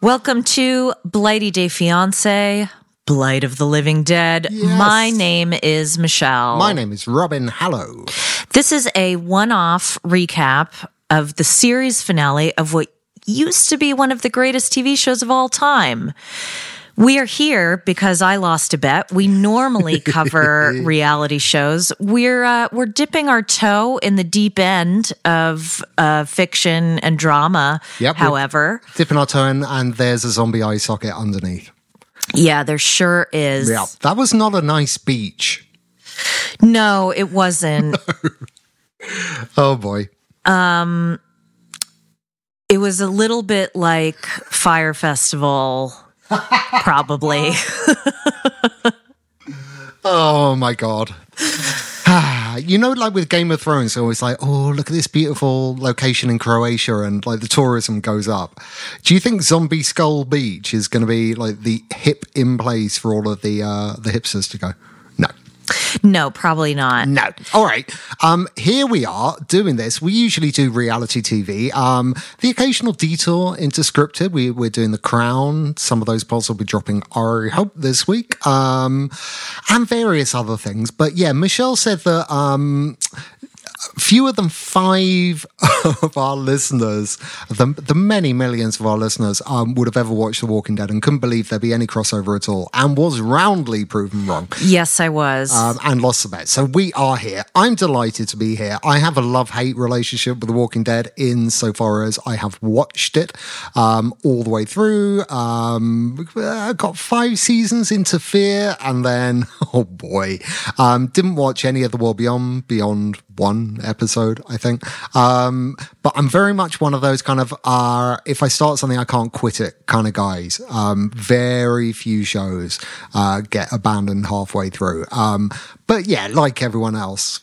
Welcome to Blighty Day Fiance, Blight of the Living Dead. Yes. My name is Michelle. My name is Robin Hallow. This is a one off recap of the series finale of what used to be one of the greatest TV shows of all time. We are here because I lost a bet. We normally cover reality shows. We're uh, we're dipping our toe in the deep end of uh, fiction and drama. Yep, However, Dipping our toe in, and there's a zombie eye socket underneath. yeah, there sure is. Yeah, that was not a nice beach. No, it wasn't. Oh boy. Um, it was a little bit like Fyre Festival, probably. Oh my god. you know, like with Game of Thrones, they're always like, oh, look at this beautiful location in Croatia, and like the tourism goes up. Do you think Zombie Skull Beach is going to be like the hip in place for all of the uh, the hipsters to go? No. probably not. No. All right. Um, here we are doing this. We usually do reality TV. Um, the occasional detour into scripted. We, we're doing The Crown. Some of those pods will be dropping, I hope, this week. Um, and various other things. But yeah, Michelle said that, um, fewer than five of our listeners, the, the many millions of our listeners, um, would have ever watched The Walking Dead and couldn't believe there'd be any crossover at all and was roundly proven wrong Yes, I was. um, and lost the bet. So we are here. I'm delighted to be here. I have a love hate relationship with The Walking Dead insofar as I have watched it um, all the way through. Um, I got five seasons into Fear, and then oh boy, um, didn't watch any of the World Beyond beyond one episode, I think. Um, but I'm very much one of those kind of uh, if I start something, I can't quit it kind of guys. Um, very few shows uh, get abandoned halfway through. Um, but yeah, like everyone else,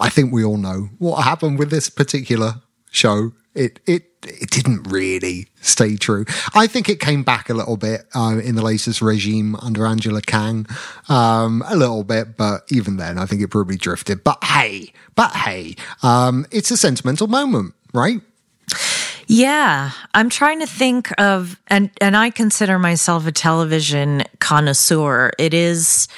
I think we all know what happened with this particular show. It it it didn't really stay true. I think it came back a little bit uh, in the latest regime under Angela Kang, um, a little bit, but even then, I think it probably drifted. But hey, but hey, um, it's a sentimental moment, right? yeah, I'm trying to think of, and and I consider myself a television connoisseur. It is,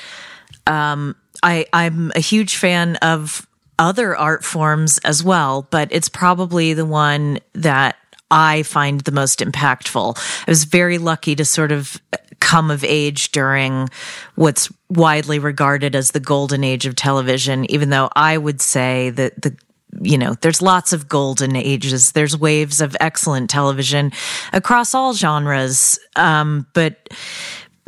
um, I I'm a huge fan of other art forms as well, but it's probably the one that I find the most impactful. I was very lucky to sort of come of age during what's widely regarded as the golden age of television, even though I would say that the you know, there's lots of golden ages. There's waves of excellent television across all genres. Um, but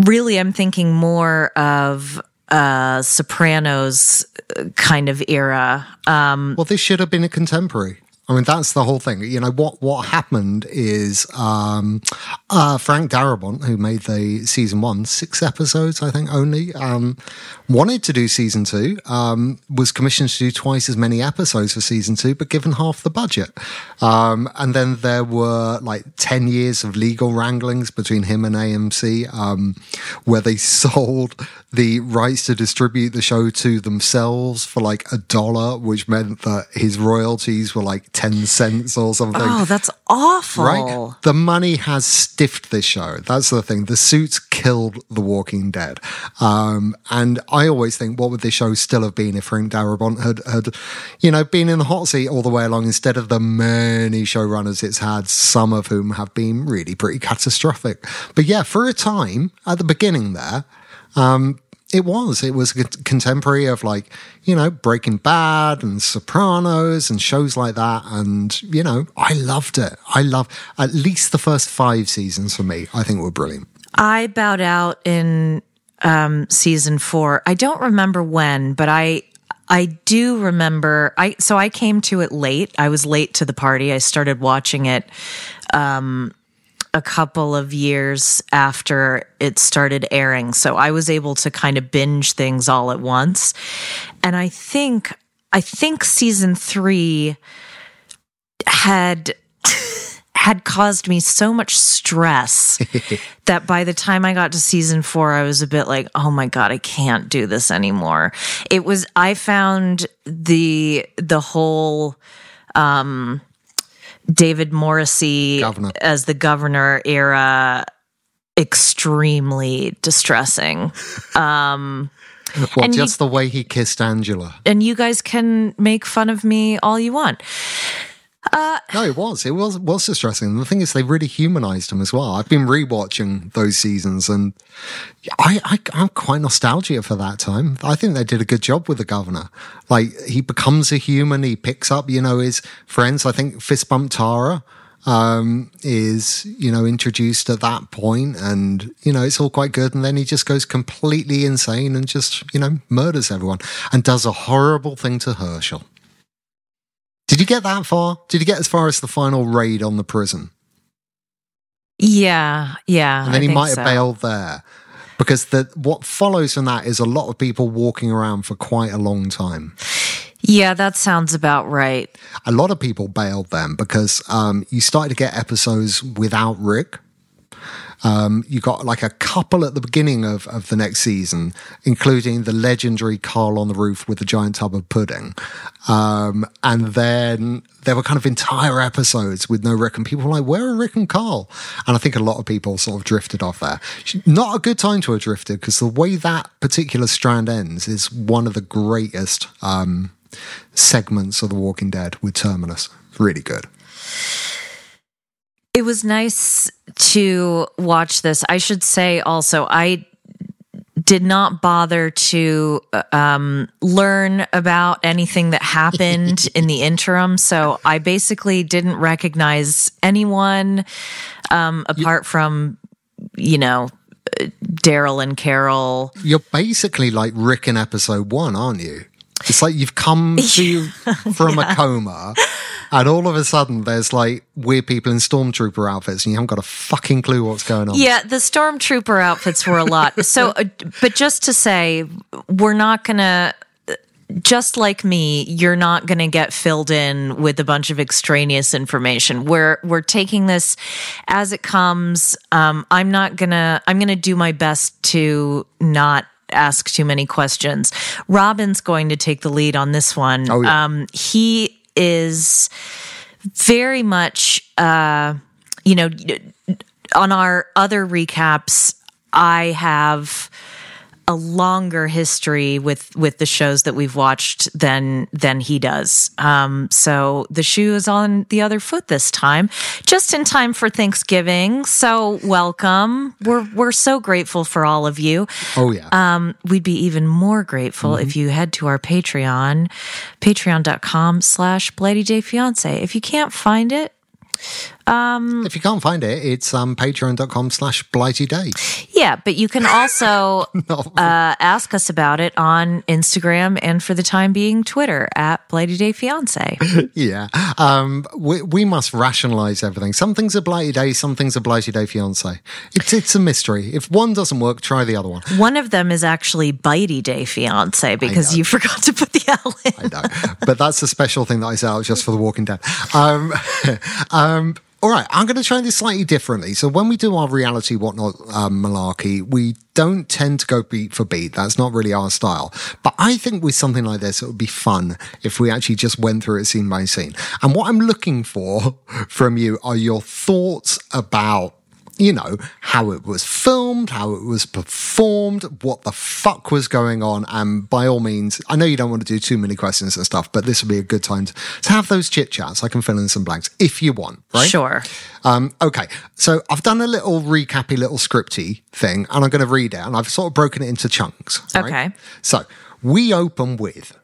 really, I'm thinking more of uh, Sopranos kind of era. Um, well, this should have been a contemporary. I mean, that's the whole thing. You know, what, what happened is um, uh, Frank Darabont, who made the season one, six episodes, I think, only, um, wanted to do season two, um, was commissioned to do twice as many episodes for season two, but given half the budget. Um, and then there were like 10 years of legal wranglings between him and AMC, um, where they sold the rights to distribute the show to themselves for like a dollar, which meant that his royalties were like 10 cents or something. oh, that's awful. Right? The money has stiffed this show. That's the thing. The suits killed The Walking Dead. Um, and I always think, what would this show still have been if Frank Darabont had, had, you know, been in the hot seat all the way along instead of the many showrunners it's had, some of whom have been really pretty catastrophic. But yeah, for a time at the beginning there, um, it was. It was a contemporary of like, you know, Breaking Bad and Sopranos and shows like that. And, you know, I loved it. I love at least the first five seasons for me, I think were brilliant. I bowed out in um, season four. I don't remember when, but I I do remember I so I came to it late. I was late to the party. I started watching it um a couple of years after it started airing. So I was able to kind of binge things all at once. And I think, I think season three had. had caused me so much stress that by the time I got to season four, I was a bit like, oh my God, I can't do this anymore. It was, I found the, the whole, um, David Morrissey Governor. as the governor era extremely distressing. Um, Well, And you- just the way he kissed Angela. and you guys can make fun of me all you want. No, it was. It was was distressing. And the thing is, they really humanized him as well. I've been rewatching those seasons, and I, I I'm quite nostalgic for that time. I think they did a good job with the governor. Like he becomes a human. He picks up, you know, his friends. I think Fist Bump Tara um, is you know introduced at that point, and you know it's all quite good. And then he just goes completely insane and just you know murders everyone and does a horrible thing to Hershel. Did you get that far? Did you get as far as the final raid on the prison? Yeah, yeah. And then I he might have so. bailed there. Because the what follows from that is a lot of people walking around for quite a long time. Yeah, that sounds about right. A lot of people bailed them because um, you started to get episodes without Rick. Um, you got like a couple at the beginning of, of the next season, including the legendary Carl on the roof with the giant tub of pudding. Um, and then there were kind of entire episodes with no Rick, and people were like, Where are Rick and Carl? And I think a lot of people sort of drifted off there. Not a good time to have drifted because the way that particular strand ends is one of the greatest um, segments of The Walking Dead with Terminus. Really good. It was nice to watch this. I should say also, I did not bother to um, learn about anything that happened in the interim. So I basically didn't recognize anyone um, apart from, you know, Daryl and Carol. You're basically like Rick in episode one, aren't you? It's like you've come to from a coma, and all of a sudden there's like weird people in stormtrooper outfits, and you haven't got a fucking clue what's going on. Yeah, the stormtrooper outfits were a lot. So, uh, but just to say, we're not gonna. Just like me, you're not going to get filled in with a bunch of extraneous information. We're we're taking this as it comes. Um, I'm not gonna. I'm gonna do my best to not ask too many questions. Robin's going to take the lead on this one. Oh, yeah. Um, he is very much, uh, you know, on our other recaps, I have a longer history with with the shows that we've watched than than he does. Um, so the shoe is on the other foot this time, just in time for Thanksgiving. So welcome. We're we're so grateful for all of you. Oh yeah. Um, we'd be even more grateful if you head to our Patreon, patreon.com slash Blighty Day Fiance. If you can't find it, if you can't find it, it's um, patreon.com slash blighty day. yeah, but you can also uh, ask us about it on Instagram and for the time being, Twitter at Blighty Day Fiance. Yeah. Um, we, we must rationalize everything. Some things are blighty day, some things are blighty day fiance. It's, it's a mystery. If one doesn't work, try the other one. One of them is actually Bitey Day Fiance because you forgot to put the L in. I know. but that's a special thing that I set out just for The Walking Dead. All right, I'm going to try this slightly differently. So when we do our reality whatnot um, malarkey, we don't tend to go beat for beat. That's not really our style. But I think with something like this, it would be fun if we actually just went through it scene by scene. And what I'm looking for from you are your thoughts about you know, how it was filmed, how it was performed, what the fuck was going on. And by all means, I know you don't want to do too many questions and stuff, but this would be a good time to, to have those chit chats. I can fill in some blanks if you want, right? Sure. Um, okay, so I've done a little recappy, little scripty thing, and I'm going to read it, and I've sort of broken it into chunks. right? Okay. So we open with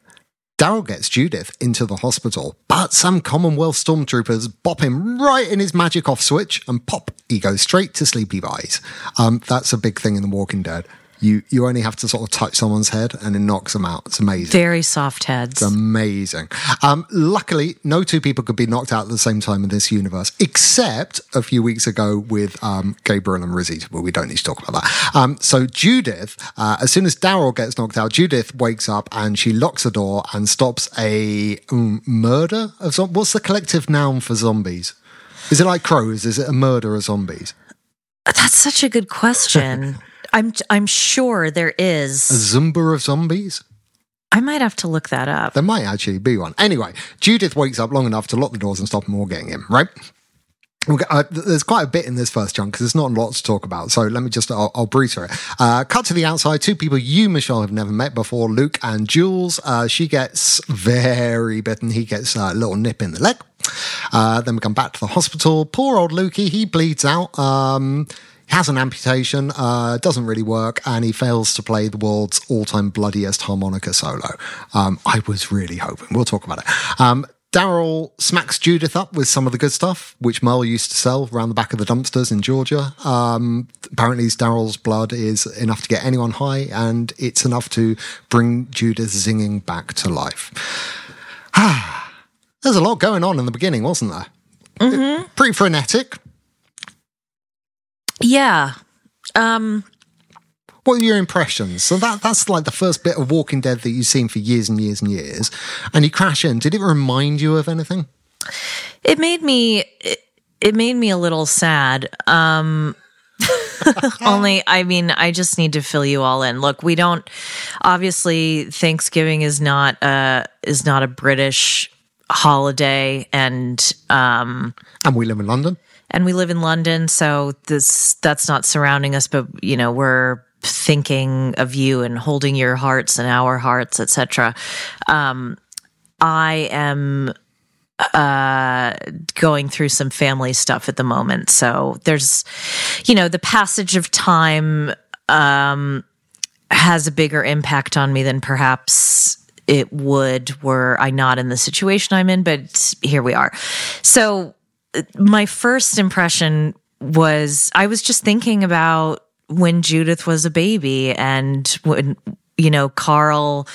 Daryl gets Judith into the hospital, but some Commonwealth stormtroopers bop him right in his magic off switch, and pop, he goes straight to sleepy buys. Um, that's a big thing in The Walking Dead. You you only have to sort of touch someone's head, and it knocks them out. It's amazing. Very soft heads. It's amazing. Um, luckily, no two people could be knocked out at the same time in this universe, except a few weeks ago with um, Gabriel and Rizzy. Well, we don't need to talk about that. Um, so Judith, uh, as soon as Daryl gets knocked out, Judith wakes up and she locks the door and stops a um, murder of zombies. What's the collective noun for zombies? Is it like crows? Is it a murder of zombies? That's such a good question. I'm I'm sure there is A zumba of zombies? I might have to look that up. There might actually be one. Anyway, Judith wakes up long enough to lock the doors and stop them all getting in, right? We'll uh, there's quite a bit in this first chunk because there's not a lot to talk about. So let me just, I'll, I'll breeze through it. Uh, cut to the outside. Two people you, Michelle, have never met before Luke and Jules. Uh, she gets very bitten. He gets a little nip in the leg. Uh, then we come back to the hospital. Poor old Lukey, he bleeds out. Um, has an amputation, uh, doesn't really work, and he fails to play the world's all-time bloodiest harmonica solo. Um, I was really hoping. We'll talk about it. Um, Daryl smacks Judith up with some of the good stuff, which Merle used to sell around the back of the dumpsters in Georgia. Um, apparently, Daryl's blood is enough to get anyone high, and it's enough to bring Judith zinging back to life. There's a lot going on in the beginning, wasn't there? Mm-hmm. Pretty frenetic. Yeah. Um What are your impressions? So that that's like the first bit of Walking Dead that you've seen for years and years and years, and you crash in. Did it remind you of anything? it made me it, it made me a little sad. Um only I mean I just need to fill you all in. Look, we don't obviously Thanksgiving is not uh is not a British holiday and um And we live in London. And we live in London, so this that's not surrounding us, but you know, we're thinking of you and holding your hearts and our hearts, etc. Um, I am uh going through some family stuff at the moment. So there's you know, the passage of time um has a bigger impact on me than perhaps it would were I not in the situation I'm in, but here we are. So my first impression was I was just thinking about when Judith was a baby and when you know Carl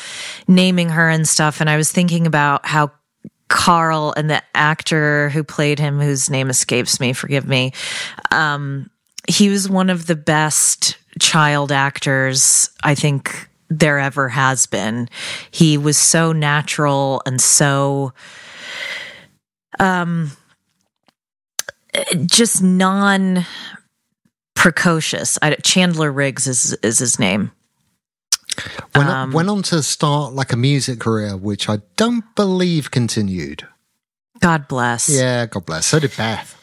naming her and stuff. And I was thinking about how Carl and the actor who played him whose name escapes me forgive me um he was one of the best child actors I think there ever has been. He was so natural and so um just non precocious. I, Chandler Riggs is is his name. Went, Um, went on to start like a music career, which I don't believe continued. God bless. Yeah, God bless. So did Beth.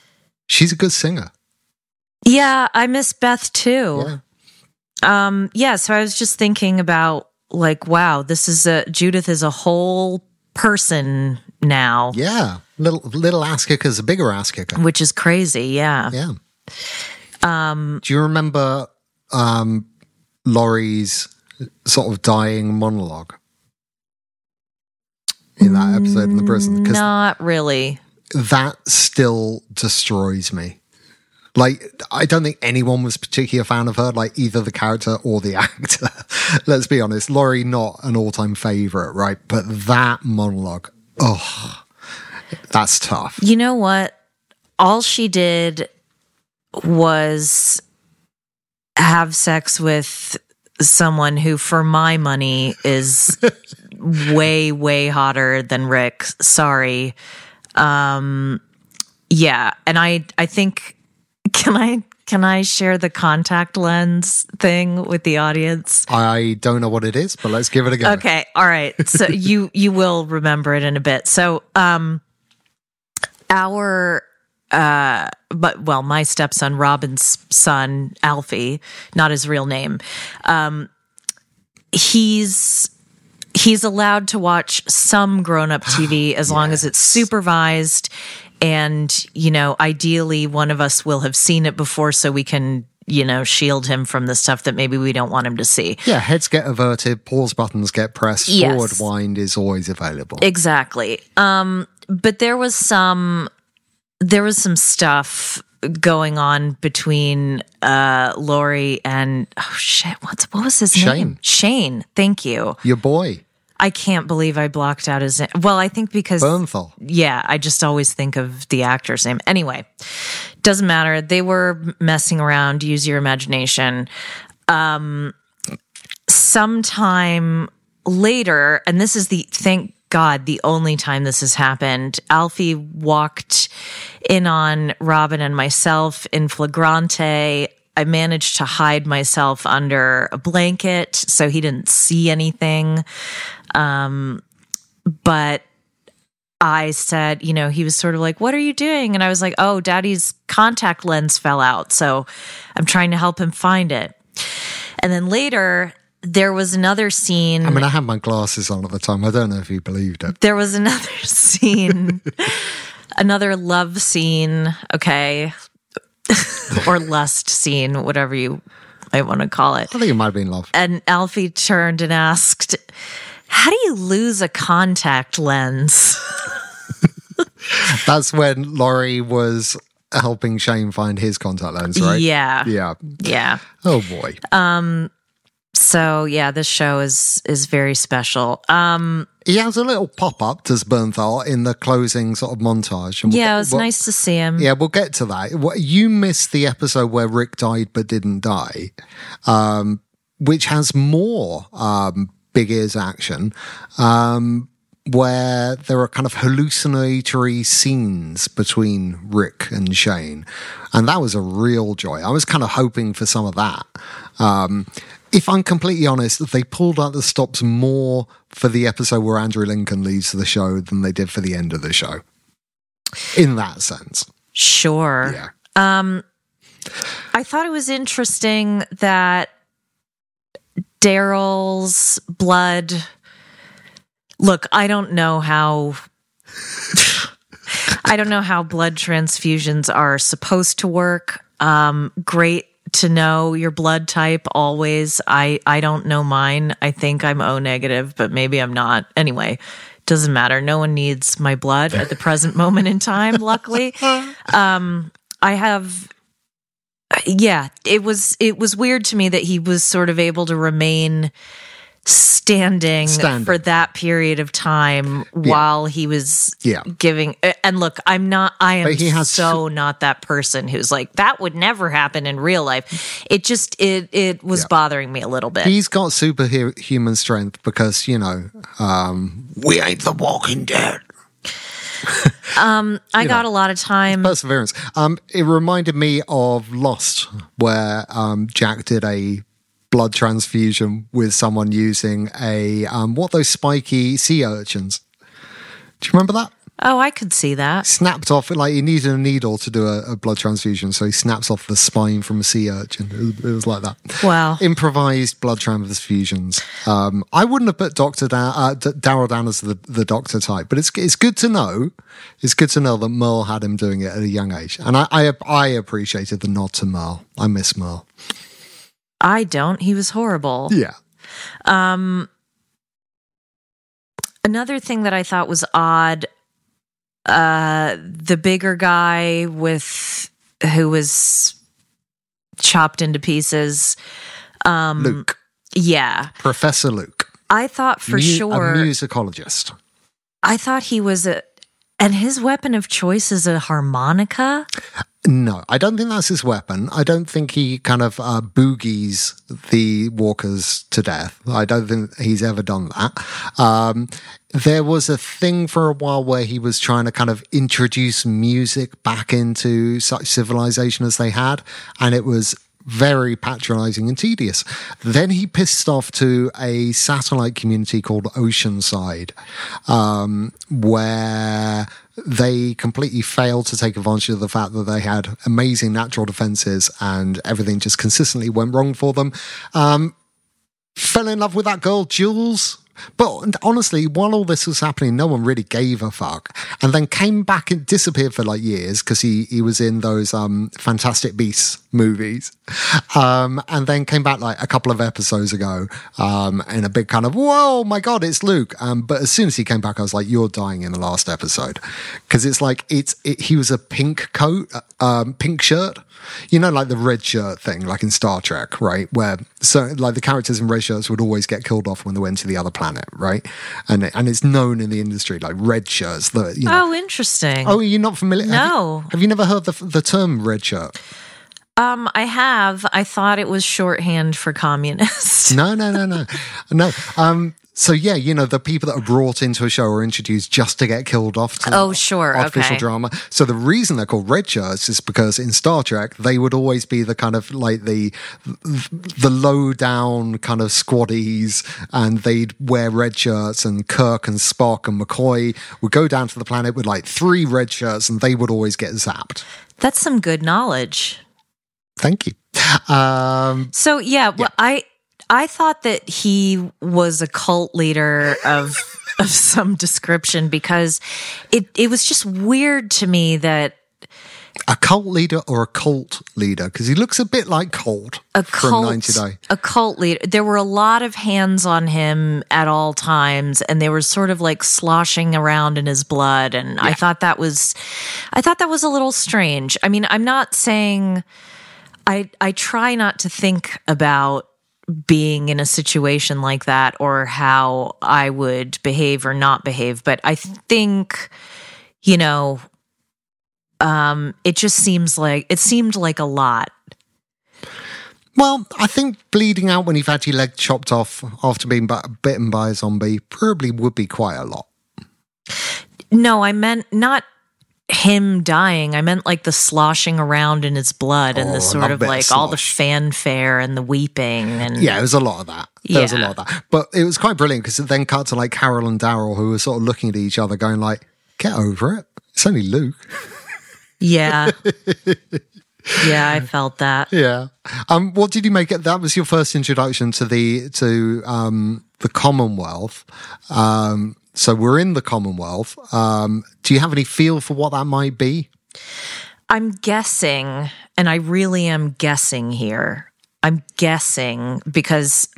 She's a good singer. Yeah, I miss Beth too. Yeah. Um, yeah, so I was just thinking about like, wow, this is a Judith is a whole person now, Yeah, little little ass kicker's a bigger ass kicker. which is crazy. Yeah. Yeah. Um, Do you remember um, Lori's sort of dying monologue in that episode in the prison? Because Not really. that still destroys me. Like, I don't think anyone was particularly a fan of her, like either the character or the actor. Let's be honest. Lori, not an all time favorite, right? But that monologue, oh, that's tough. You know what? All she did was have sex with someone who, for my money, is way, way hotter than Rick. Sorry. Um, yeah. And I, I think, can I, can I share the contact lens thing with the audience? I don't know what it is, but let's give it a go. Okay. All right. So you you will remember it in a bit. So um our uh but well, my stepson Robin's son, Alfie, not his real name. Um he's he's allowed to watch some grown-up TV as long as it's supervised and you know, ideally one of us will have seen it before so we can you know, shield him from the stuff that maybe we don't want him to see. Yeah, heads get averted, pause buttons get pressed, Yes. forward wind is always available. Exactly. Um, but there was some there was some stuff going on between uh Lori and oh shit, what's what was his Shane. name? Shane. Thank you. Your boy, I can't believe I blocked out his name. Well, I think because Bernthal. yeah, I just always think of the actor's name. Anyway, doesn't matter. They were messing around. Use your imagination. Um, sometime later, and this is the thank God the only time this has happened. Alfie walked in on Robin and myself in flagrante. I managed to hide myself under a blanket so he didn't see anything. Um, but I said, you know, he was sort of like, What are you doing? And I was like, Oh, daddy's contact lens fell out. So I'm trying to help him find it. And then later, there was another scene. I mean, I had my glasses on at the time. I don't know if you believed it. there was another scene, another love scene, okay, or lust scene, whatever you might want to call it. I think it might have been love. And Alfie turned and asked, How do you lose a contact lens? That's when Lori was helping Shane find his contact lens, right? Yeah. Yeah. Yeah. Oh boy. Um, So yeah, this show is is very special. Um he has a little pop up, does Bernthal, in the closing sort of montage. We'll yeah, get- it was we'll- nice to see him. Yeah, we'll get to that. What- You missed the episode where Rick died but didn't die, um, which has more um, big ears action, um, where there are kind of hallucinatory scenes between Rick and Shane. And that was a real joy. I was kind of hoping for some of that. Um, if I'm completely honest, they pulled out the stops more for the episode where Andrew Lincoln leaves the show than they did for the end of the show. In that sense. Sure. Yeah. Um, I thought it was interesting that Daryl's blood. Look, I don't know how. I don't know how blood transfusions are supposed to work. Um, great to know your blood type always. I I don't know mine. I think I'm O negative, but maybe I'm not. Anyway, doesn't matter. No one needs my blood at the present moment in time. Luckily, um, I have. Yeah, it was it was weird to me that he was sort of able to remain standing, Standing. for that period of time while he was Yeah. giving and look i'm not i am But he has so not that person who's like that would never happen in real life it just it it was Yeah. bothering me a little bit He's got superhuman strength because, you know, um, we ain't the walking dead. um, i got a lot of time Perseverance. Um, it reminded me of Lost, where um, Jack did a blood transfusion with someone using a, um, what those spiky sea urchins. Do you remember that? Oh, I could see that. Snapped off, like he needed a needle to do a, a blood transfusion, so he snaps off the spine from a sea urchin. It was, it was like that. Wow. Improvised blood transfusions. Um, I wouldn't have put Doctor da- uh, D- Daryl down as the, the doctor type, but it's it's good to know. It's good to know that Merle had him doing it at a young age, and I I, I appreciated the nod to Merle. I miss Merle. I don't. He was horrible. Yeah. Um, another thing that I thought was odd, uh, the bigger guy with who was chopped into pieces. Um, Luke, Yeah, Professor Luke, I thought for mu- sure. a musicologist. I thought he was a, and his weapon of choice is a harmonica. No, I don't think that's his weapon. I don't think he kind of uh, boogies the walkers to death. I don't think he's ever done that. Um, there was a thing for a while where he was trying to kind of introduce music back into such civilization as they had, and it was very patronizing and tedious. Then he pissed off to a satellite community called Oceanside, um, where they completely failed to take advantage of the fact that they had amazing natural defenses and everything just consistently went wrong for them. Um, fell in love with that girl, Jules. But honestly, while all this was happening, no one really gave a fuck. And then came back and disappeared for like years because he, he was in those um, Fantastic Beasts movies. Um, and then came back like a couple of episodes ago um, in a big kind of, whoa, my God, it's Luke. Um, but as soon as he came back, I was like, you're dying in the last episode. Because it's like, it's it, he was a pink coat, uh, um, pink shirt. You know, like the red shirt thing, like in Star Trek, right? Where so like the characters in red shirts would always get killed off when they went to the other planet, right? And and it's known in the industry like red shirts. That you know. Oh, interesting. Oh, you're not familiar? Have you- No. Have you, never heard the the term red shirt? Um, I have. I thought it was shorthand for communist. No, no, no, no, no. Um. So yeah, you know the people that are brought into a show are introduced just to get killed off. To Oh, sure, artificial okay. drama. So the reason they're called red shirts is because in Star Trek they would always be the kind of like the the low down kind of squaddies, and they'd wear red shirts. And Kirk and Spock and McCoy would go down to the planet with like three red shirts, and they would always get zapped. That's some good knowledge. Thank you. Um, So yeah, well, I I thought that he was a cult leader of of some description because it it was just weird to me that a cult leader or a cult leader because he looks a bit like Colt a from cult 90 Day. a cult leader there were a lot of hands on him at all times and they were sort of like sloshing around in his blood and I thought that was I thought that was a little strange. I mean, I'm not saying I I try not to think about being in a situation like that or how I would behave or not behave, but I think you know um it just seems like it seemed like a lot Well, I think bleeding out when you've had your leg chopped off after being bitten by a zombie probably would be quite a lot. No, I meant not him dying. I meant like the sloshing around in his blood and Oh, the sort of bit of like all the fanfare and the weeping and Yeah, it was a lot of that. There was a lot of that. But it was quite brilliant because it then cut to like Carol and Daryl who were sort of looking at each other going like, get over it. It's only Luke. yeah. yeah, I felt that. Yeah. Um, what did you make it? That was your first introduction to the to um, the Commonwealth. Um, so we're in the Commonwealth. Um, do you have any feel for what that might be? I'm guessing, and I really am guessing here. I'm guessing because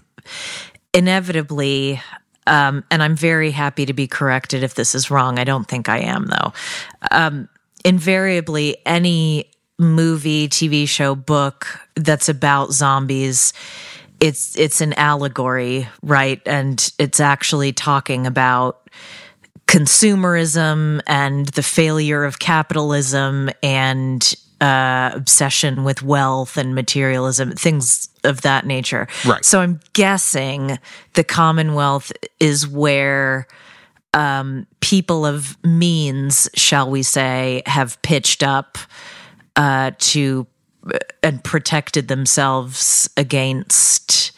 inevitably, um, and I'm very happy to be corrected if this is wrong. I don't think I am, though. Um, invariably, any movie, TV show, book that's about zombies. It's it's an allegory, right? And it's actually talking about consumerism and the failure of capitalism and uh, obsession with wealth and materialism, things of that nature. Right. So I'm guessing the Commonwealth is where um, people of means, shall we say, have pitched up uh, to and protected themselves against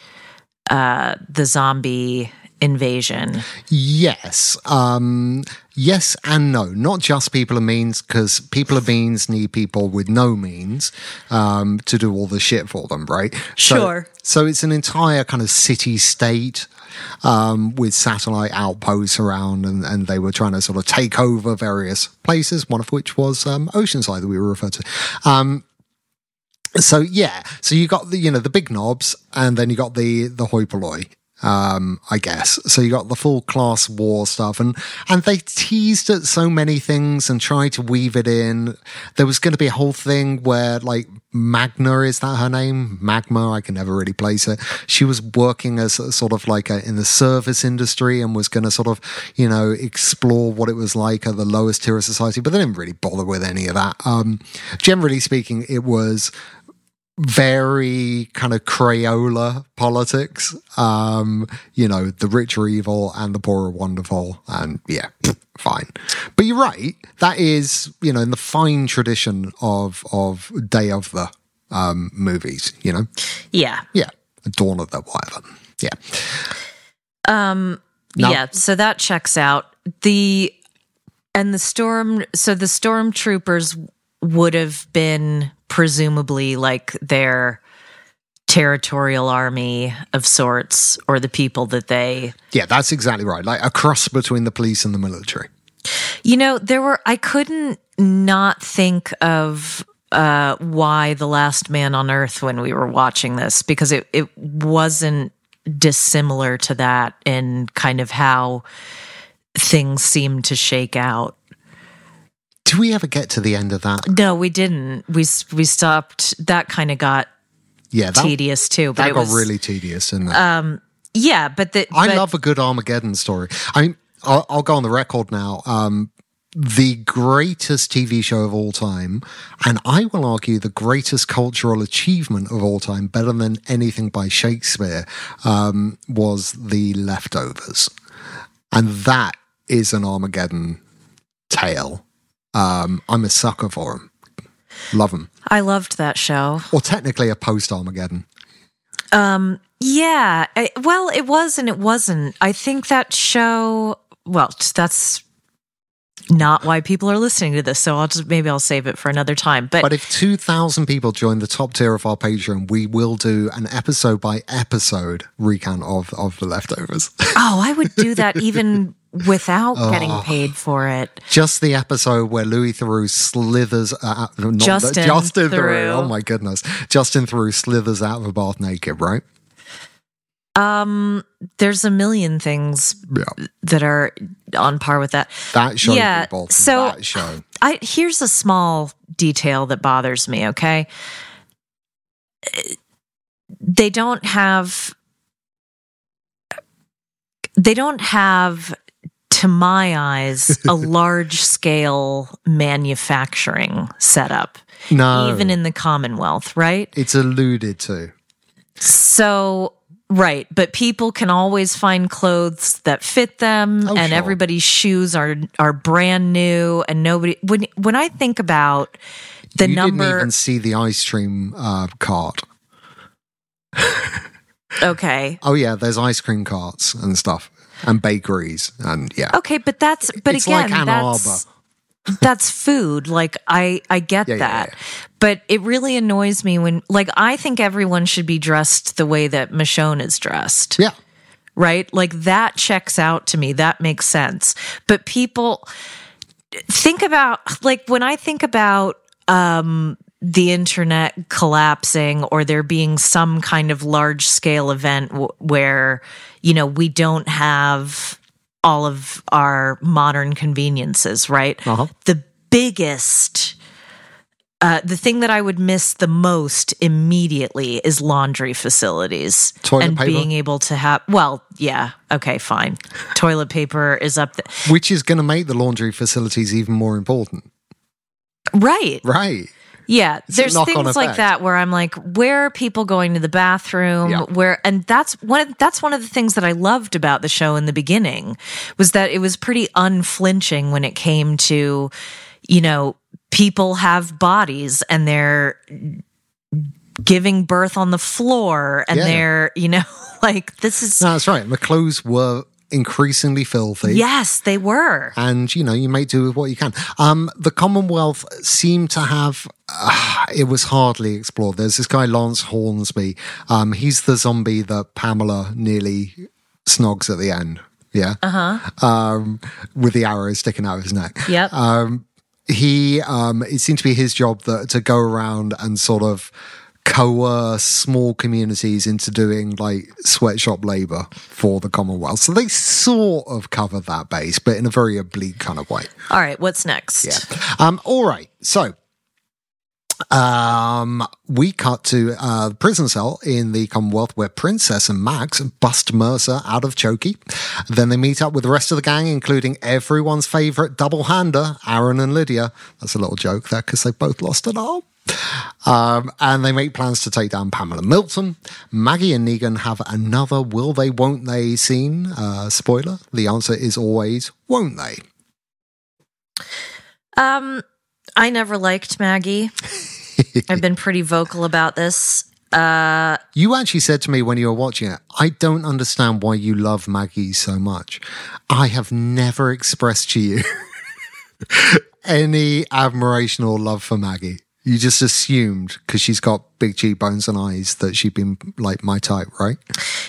uh, the zombie invasion. Yes. Um, yes and no. Not just people of means, because people of means need people with no means um, to do all the shit for them, right? Sure. So, it's an entire kind of city state um, with satellite outposts around, and, and they were trying to sort of take over various places, one of which was um, Oceanside that we were referred to. So yeah, so you got the you know the big knobs, and then you got the the hoi polloi, um, I guess. So you got the full class war stuff, and and they teased at so many things and tried to weave it in. There was going to be a whole thing where like Magna is that her name? Magma, I can never really place it. She was working as sort of like a, in the service industry and was going to sort of you know explore what it was like at the lowest tier of society, but they didn't really bother with any of that. Um, generally speaking, it was very kind of Crayola politics. Um, you know, the rich are evil and the poor are wonderful. And yeah, fine. But you're right. That is, you know, in the fine tradition of, of Day of the, um, movies, you know? Yeah. Yeah. Dawn of the, whatever. Yeah. Um No. yeah, so that checks out. The and the storm so the stormtroopers would have been presumably like their territorial army of sorts or the people that they Yeah, that's exactly right. Like a cross between the police and the military. You know, there were I couldn't not think of uh why the last man on earth when we were watching this because it it wasn't dissimilar to that in kind of how things seemed to shake out. Do we ever get to the end of that? No, we didn't. We we stopped. That kind of got Yeah, that, tedious too. But that it got was really tedious, didn't it? yeah. But the I but- love a good Armageddon story. I mean, I'll, I'll go on the record now. Um, the greatest TV show of all time, and I will argue the greatest cultural achievement of all time, better than anything by Shakespeare, um, was The Leftovers. And that is an Armageddon tale. Um, I'm a sucker for them. Love them. I loved that show. Or technically a post Armageddon. Um, yeah. I, well, it was and it wasn't. I think that show. Well, that's not why people are listening to this. So I'll just maybe I'll save it for another time. But, But if 2,000 people join the top tier of our Patreon, we will do an episode by episode recount of, of The Leftovers. oh, I would do that even without getting Oh. paid for it. Just the episode where Louis Theroux slithers out. Not Justin Justin Theroux. Theroux. Oh my goodness. Justin Theroux slithers out of a bath naked, right? Um, there's a million things Yeah. that are on par with that. That show, Yeah, people. so- that show. I here's a small detail that bothers me, okay? They don't have they don't have to my eyes a large scale manufacturing setup No. even in the commonwealth right it's alluded to. so right but people can always find clothes that fit them Oh, and sure. everybody's shoes are are brand new and nobody when when i think about the you number didn't even see the ice cream uh, cart. okay Oh, yeah, there's ice cream carts and stuff, and bakeries, and yeah. okay but that's but It's again like Ann that's that's food like i i get Yeah, yeah, that yeah. but it really annoys me when like i think everyone should be dressed the way that michonne is dressed Yeah. right? Like that checks out to me. That makes sense. But people think about like when I think about um the internet collapsing or there being some kind of large scale event w- where you know we don't have all of our modern conveniences, right? Uh-huh. The biggest uh, the thing that I would miss the most immediately is laundry facilities Toilet and paper? being able to have. Well, yeah, okay, fine. Toilet paper is up there, Which is going to make the laundry facilities even more important. right? Right. Yeah, there's things like that where I'm like, where are people going to the bathroom? Yeah. Where and that's one of that's one of the things that I loved about the show in the beginning was that it was pretty unflinching when it came to, you know, people have bodies and they're giving birth on the floor and Yeah. they're, you know, like this is No, that's right. The clothes were increasingly filthy. Yes, they were. and you know you make do with what you can. Um, the Commonwealth seemed to have uh, it was hardly explored. There's this guy Lance Hornsby. Um, he's the zombie that Pamela nearly snogs at the end. Yeah, uh-huh. um, with the arrow sticking out of his neck. Yep. Um, he um, it seemed to be his job that to go around and sort of coerce small communities into doing like sweatshop labor for the Commonwealth. So they sort of cover that base, but in a very oblique kind of way. All right, what's next? Yeah. Um, all right. So um, we cut to uh, the prison cell in the Commonwealth where Princess and Max bust Mercer out of Chokey. Then they meet up with the rest of the gang, including everyone's favorite double hander, Aaron and Lydia. That's a little joke there because they both lost an arm. Um, and they make plans to take down Pamela Milton. Maggie and Negan have another will they, won't they scene. Uh, spoiler the answer is always won't they. Um, I never liked Maggie. I've been pretty vocal about this. Uh, You actually said to me when you were watching it, I don't understand why you love Maggie so much. I have never expressed to you any admiration or love for Maggie. You just assumed because she's got big cheekbones and eyes that she'd been like my type, right?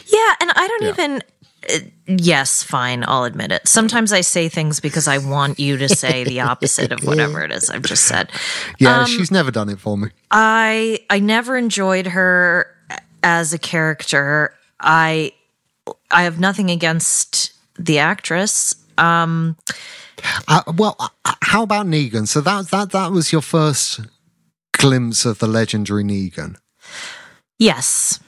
yeah, and I don't even. Uh, yes, fine, I'll admit it. Sometimes I say things because I want you to say the opposite of whatever it is I've just said. Yeah, she's never done it for me. I I never enjoyed her as a character. I I have nothing against the actress. Um Uh, well, uh, how about Negan? So that that that was your first glimpse of the legendary Negan. yes.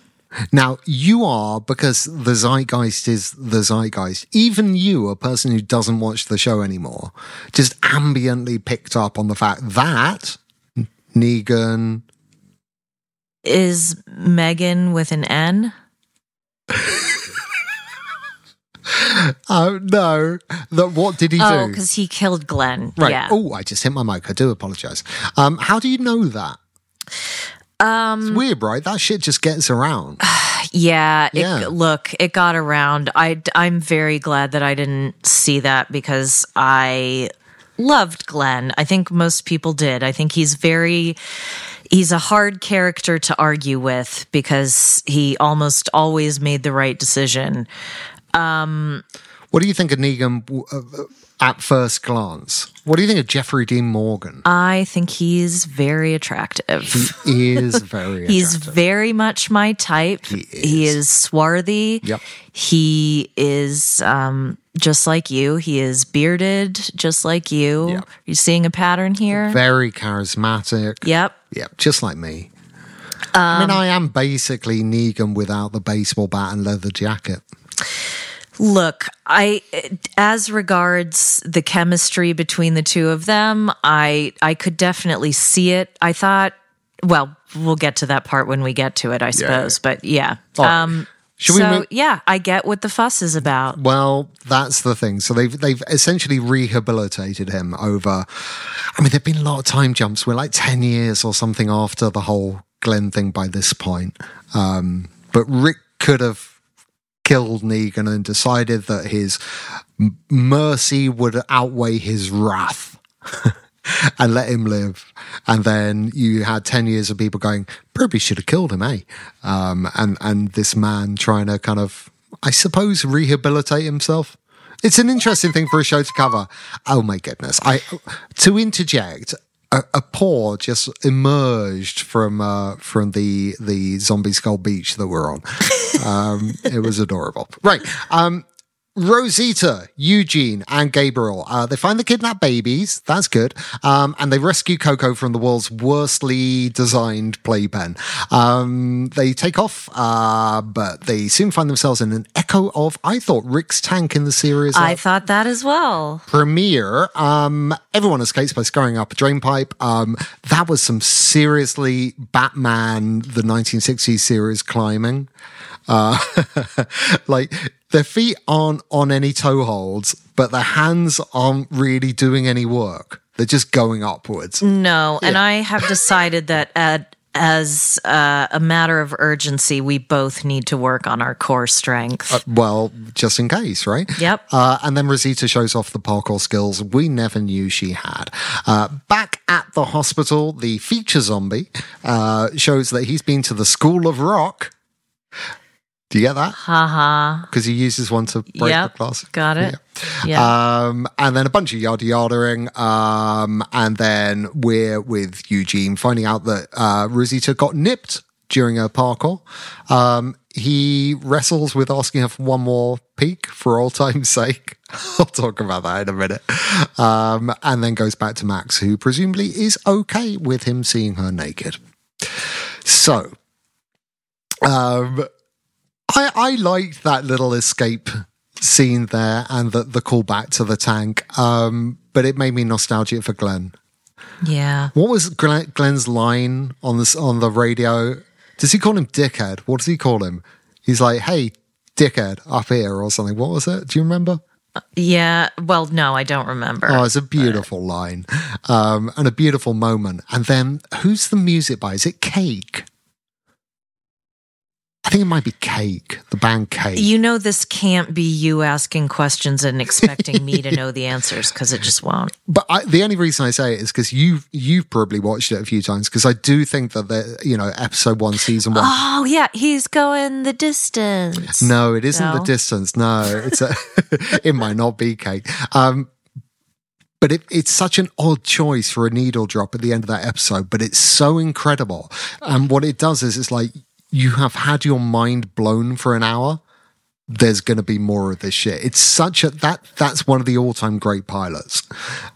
Now, you are, because the zeitgeist is the zeitgeist, even you, a person who doesn't watch the show anymore, just ambiently picked up on the fact that Negan. Is Megan with an N? Oh, no. That what did he Oh, do? because he killed Glenn. Right. Yeah. Oh, I just hit my mic. I do apologize. Um, how do you know that? Um, It's weird, right? That shit just gets around. Yeah, it, Yeah. look, it got around. I I'm very glad that I didn't see that because I loved Glenn. I think most people did. I think he's very he's a hard character to argue with because he almost always made the right decision. What do you think of Negan uh, at first glance? What do you think of Jeffrey Dean Morgan? I think he's very attractive. He is very He's attractive. very much my type. He is. is, swarthy. Yep. He is um, just like you. He is bearded, just like you. Yep. You seeing a pattern here? very charismatic. yep. Yep. just like me. I mean, Um, I am basically Negan without the baseball bat and leather jacket. Look, I as regards the chemistry between the two of them, I I could definitely see it. I thought, well, we'll get to that part when we get to it, I suppose. But yeah. Right. Um Should we so yeah, I get what the fuss is about. Well, that's the thing. So they've they've essentially rehabilitated him over. I mean, there've been a lot of time jumps. We're like ten years or something after the whole Glenn thing by this point. Um, but Rick could have killed Negan and decided that his mercy would outweigh his wrath. and let him live. And then you had 10 years of people going, probably should have killed him, eh? Um, and, and this man trying to kind of, I suppose, rehabilitate himself. It's an interesting thing for a show to cover. Oh my goodness. I, to interject, a, a paw just emerged from, uh, from the, the zombie skull beach that we're on. Um, it was adorable. Right. Um, Rosita, Eugene, and Gabriel. Uh, they find the kidnapped babies. That's good. Um, and they rescue Coco from the world's worstly designed playpen. Um, they take off, uh, but they soon find themselves in an echo of, I thought, Rick's tank in the series. I thought that as well. premiere, um, everyone escapes by scurrying up a drain pipe. Um, that was some seriously Batman, the 1960s series climbing. Uh, like their feet aren't on any toe holds, but their hands aren't really doing any work. They're just going upwards. No, and I have decided that at as uh, a matter of urgency, we both need to work on our core strength. Well, just in case, right? Yep. Uh, and then Rosita shows off the parkour skills we never knew she had. Uh, back at the hospital, the feature zombie uh, shows that he's been to the School of Rock. Do you get that? Haha. Because he uses one to break Yep. the glass. Got it. Yeah. Um, and then a bunch of yada yadaing. Um, and then we're with Eugene finding out that uh, Rosita got nipped during her parkour. Um, he wrestles with asking her for one more peek for all time's sake. I'll talk about that in a minute. Um, and then goes back to Max, who presumably is okay with him seeing her naked. So, um, I, I liked that little escape scene there and the, the call back to the tank. Um, but it made me nostalgic for Glenn. yeah. What was Glenn, Glenn's line on this on the radio? Does he call him dickhead? What does he call him? He's like, "Hey, dickhead, up here" or something. What was it? Do you remember? Yeah. Well, no, I don't remember. Oh, it's a beautiful line um, and a beautiful moment. And then who's the music by? Is it Cake? Think it might be Cake, the band Cake. You know, this can't be you asking questions and expecting me to know the answers because it just won't. But I, the only reason I say it is because you've you've probably watched it a few times. Because I do think that the you know episode one, season one. Oh, yeah. He's going the distance. No, it isn't the distance. No, it's a. it might not be cake. Um, but it, it's such an odd choice for a needle drop at the end of that episode. But it's so incredible. And what it does is it's like you have had your mind blown for an hour. There's going to be more of this shit. It's such a that that's one of the all time great pilots.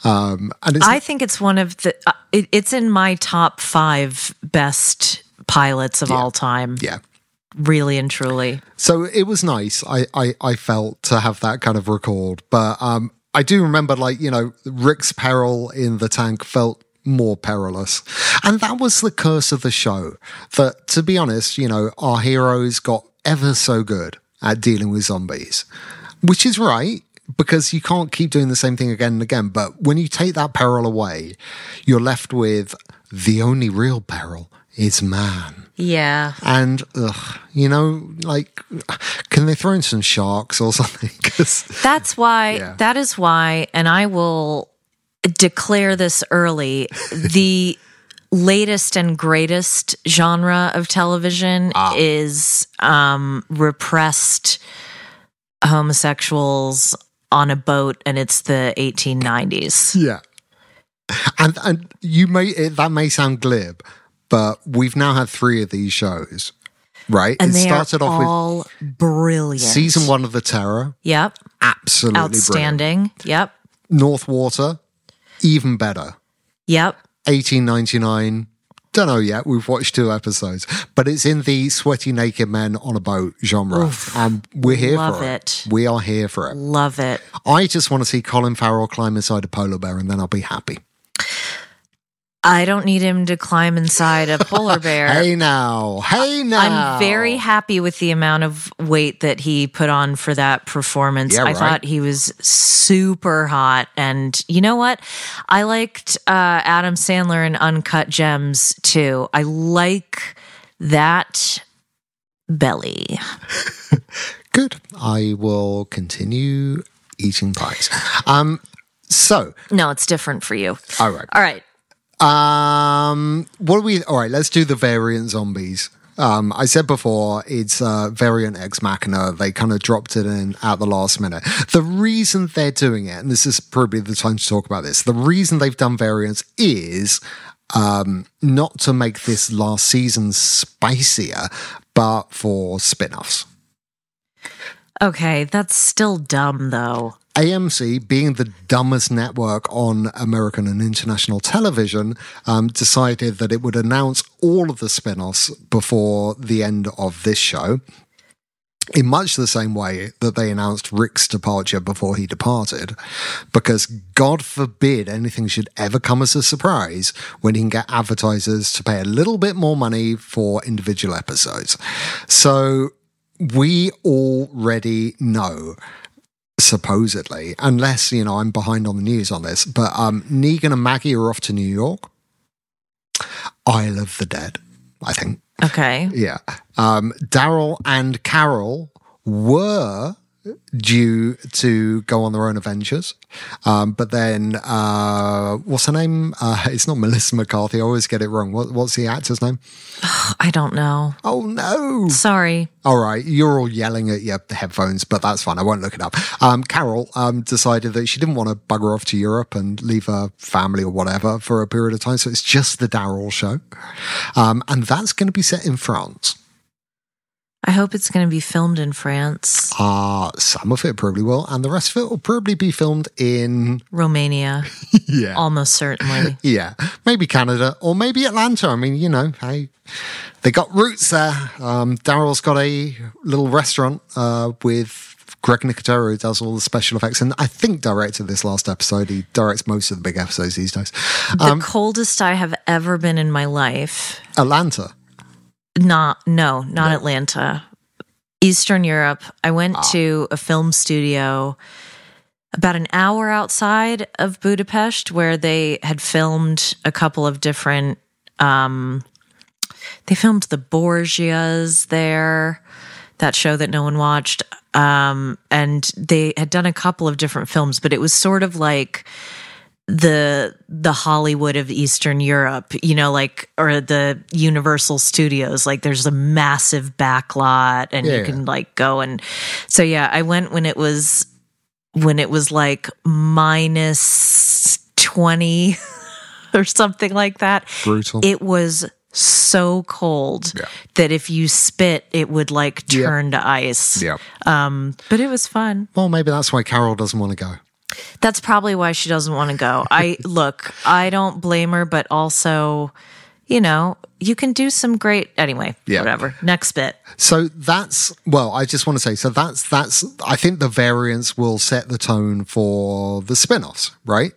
Um, and it's I think it's one of the, uh, it, it's in my top five best pilots of all time. yeah. Really and truly. So it was nice. I, I, I felt to have that kind of record, but um, I do remember, like you know, Rick's peril in the tank felt more perilous, and that was the curse of the show. That, to be honest, you know, our heroes got ever so good at dealing with zombies, which is right because you can't keep doing the same thing again and again. But when you take that peril away, you're left with the only real peril is man. Yeah. And ugh, you know, like, can they throw in some sharks or something? 'Cause- That's why, Yeah. that is why, and I will declare this early the latest and greatest genre of television Ah. is um, repressed homosexuals on a boat, and it's the 1890s. yeah, and and you may it, that may sound glib, but we've now had three of these shows, right? And it started off all brilliant. season one of The Terror, Yep. absolutely brilliant. Outstanding. Yep. North Water, even better. Yep. 1899. Don't know yet. We've watched two episodes, but it's in the sweaty naked men on a boat genre, and we're here Love for it. We are here for it. Love it. I just want to see Colin Farrell climb inside a polar bear, and then I'll be happy. I don't need him to climb inside a polar bear. Hey now, hey now. I'm very happy with the amount of weight that he put on for that performance. Yeah, I right. thought he was super hot. And you know what? I liked uh, Adam Sandler in Uncut Gems too. I like that belly. good. I will continue eating pies. Um. So, No, it's different for you. all right. All right. Um, what do we? All right, let's do the variant zombies. Um, I said before it's uh, variant Ex Machina. They kind of dropped it in at the last minute. The reason they're doing it, and this is probably the time to talk about this. The reason they've done variants is um, not to make this last season spicier, but for spin-offs. Okay. That's still dumb though. AMC, being the dumbest network on American and international television, um, decided that it would announce all of the spin offs before the end of this show. In much the same way that they announced Rick's departure before he departed, because God forbid anything should ever come as a surprise when he can get advertisers to pay a little bit more money for individual episodes. So we already know supposedly, unless you know I'm behind on the news on this, but um, Negan and Maggie are off to New York. Isle of the Dead. I think. Okay. Yeah. Um, Daryl and Carol were due to go on their own adventures. Um, but then, uh, what's her name? Uh, it's not Melissa McCarthy. I always get it wrong. What, what's the actor's name? I don't know. Oh, no. Sorry. All right, you're all yelling at your headphones, but that's fine. I won't look it up. Um, Carol um, decided that she didn't want to bugger off to Europe and leave her family or whatever for a period of time. So it's just the Daryl show. Um, and that's going to be set in France. I hope it's going to be filmed in France, Uh, some of it probably will, and the rest of it will probably be filmed in, Romania, yeah. almost certainly. Yeah, maybe Canada or maybe Atlanta. I mean, you know, hey, they got roots there. Um, Daryl's got a little restaurant uh, with Greg Nicotero, who does all the special effects, and I think directed this last episode. He directs most of the big episodes these days. the coldest I have ever been in my life. Atlanta. Not, no, not Atlanta. Eastern Europe. I went Ah. to a film studio about an hour outside of Budapest where they had filmed a couple of different um they filmed the Borgias there, that show that no one watched. Um and they had done a couple of different films, but it was sort of like the the Hollywood of Eastern Europe, you know, like or the Universal Studios. Like there's a massive backlot and Yeah. you can like go and so yeah, I went when it was when it was like minus 20 or something like that. Brutal. It was so cold Yeah. that if you spit it would like turn to ice. yeah. Um but it was fun. Well, maybe that's why Carol doesn't want to go. That's probably why she doesn't want to go. I look, I don't blame her, but also, you know, you can do some great anyway. Yeah. Whatever. Next bit. So that's well, I just want to say so that's that's I think the variants will set the tone for the spin-offs, right?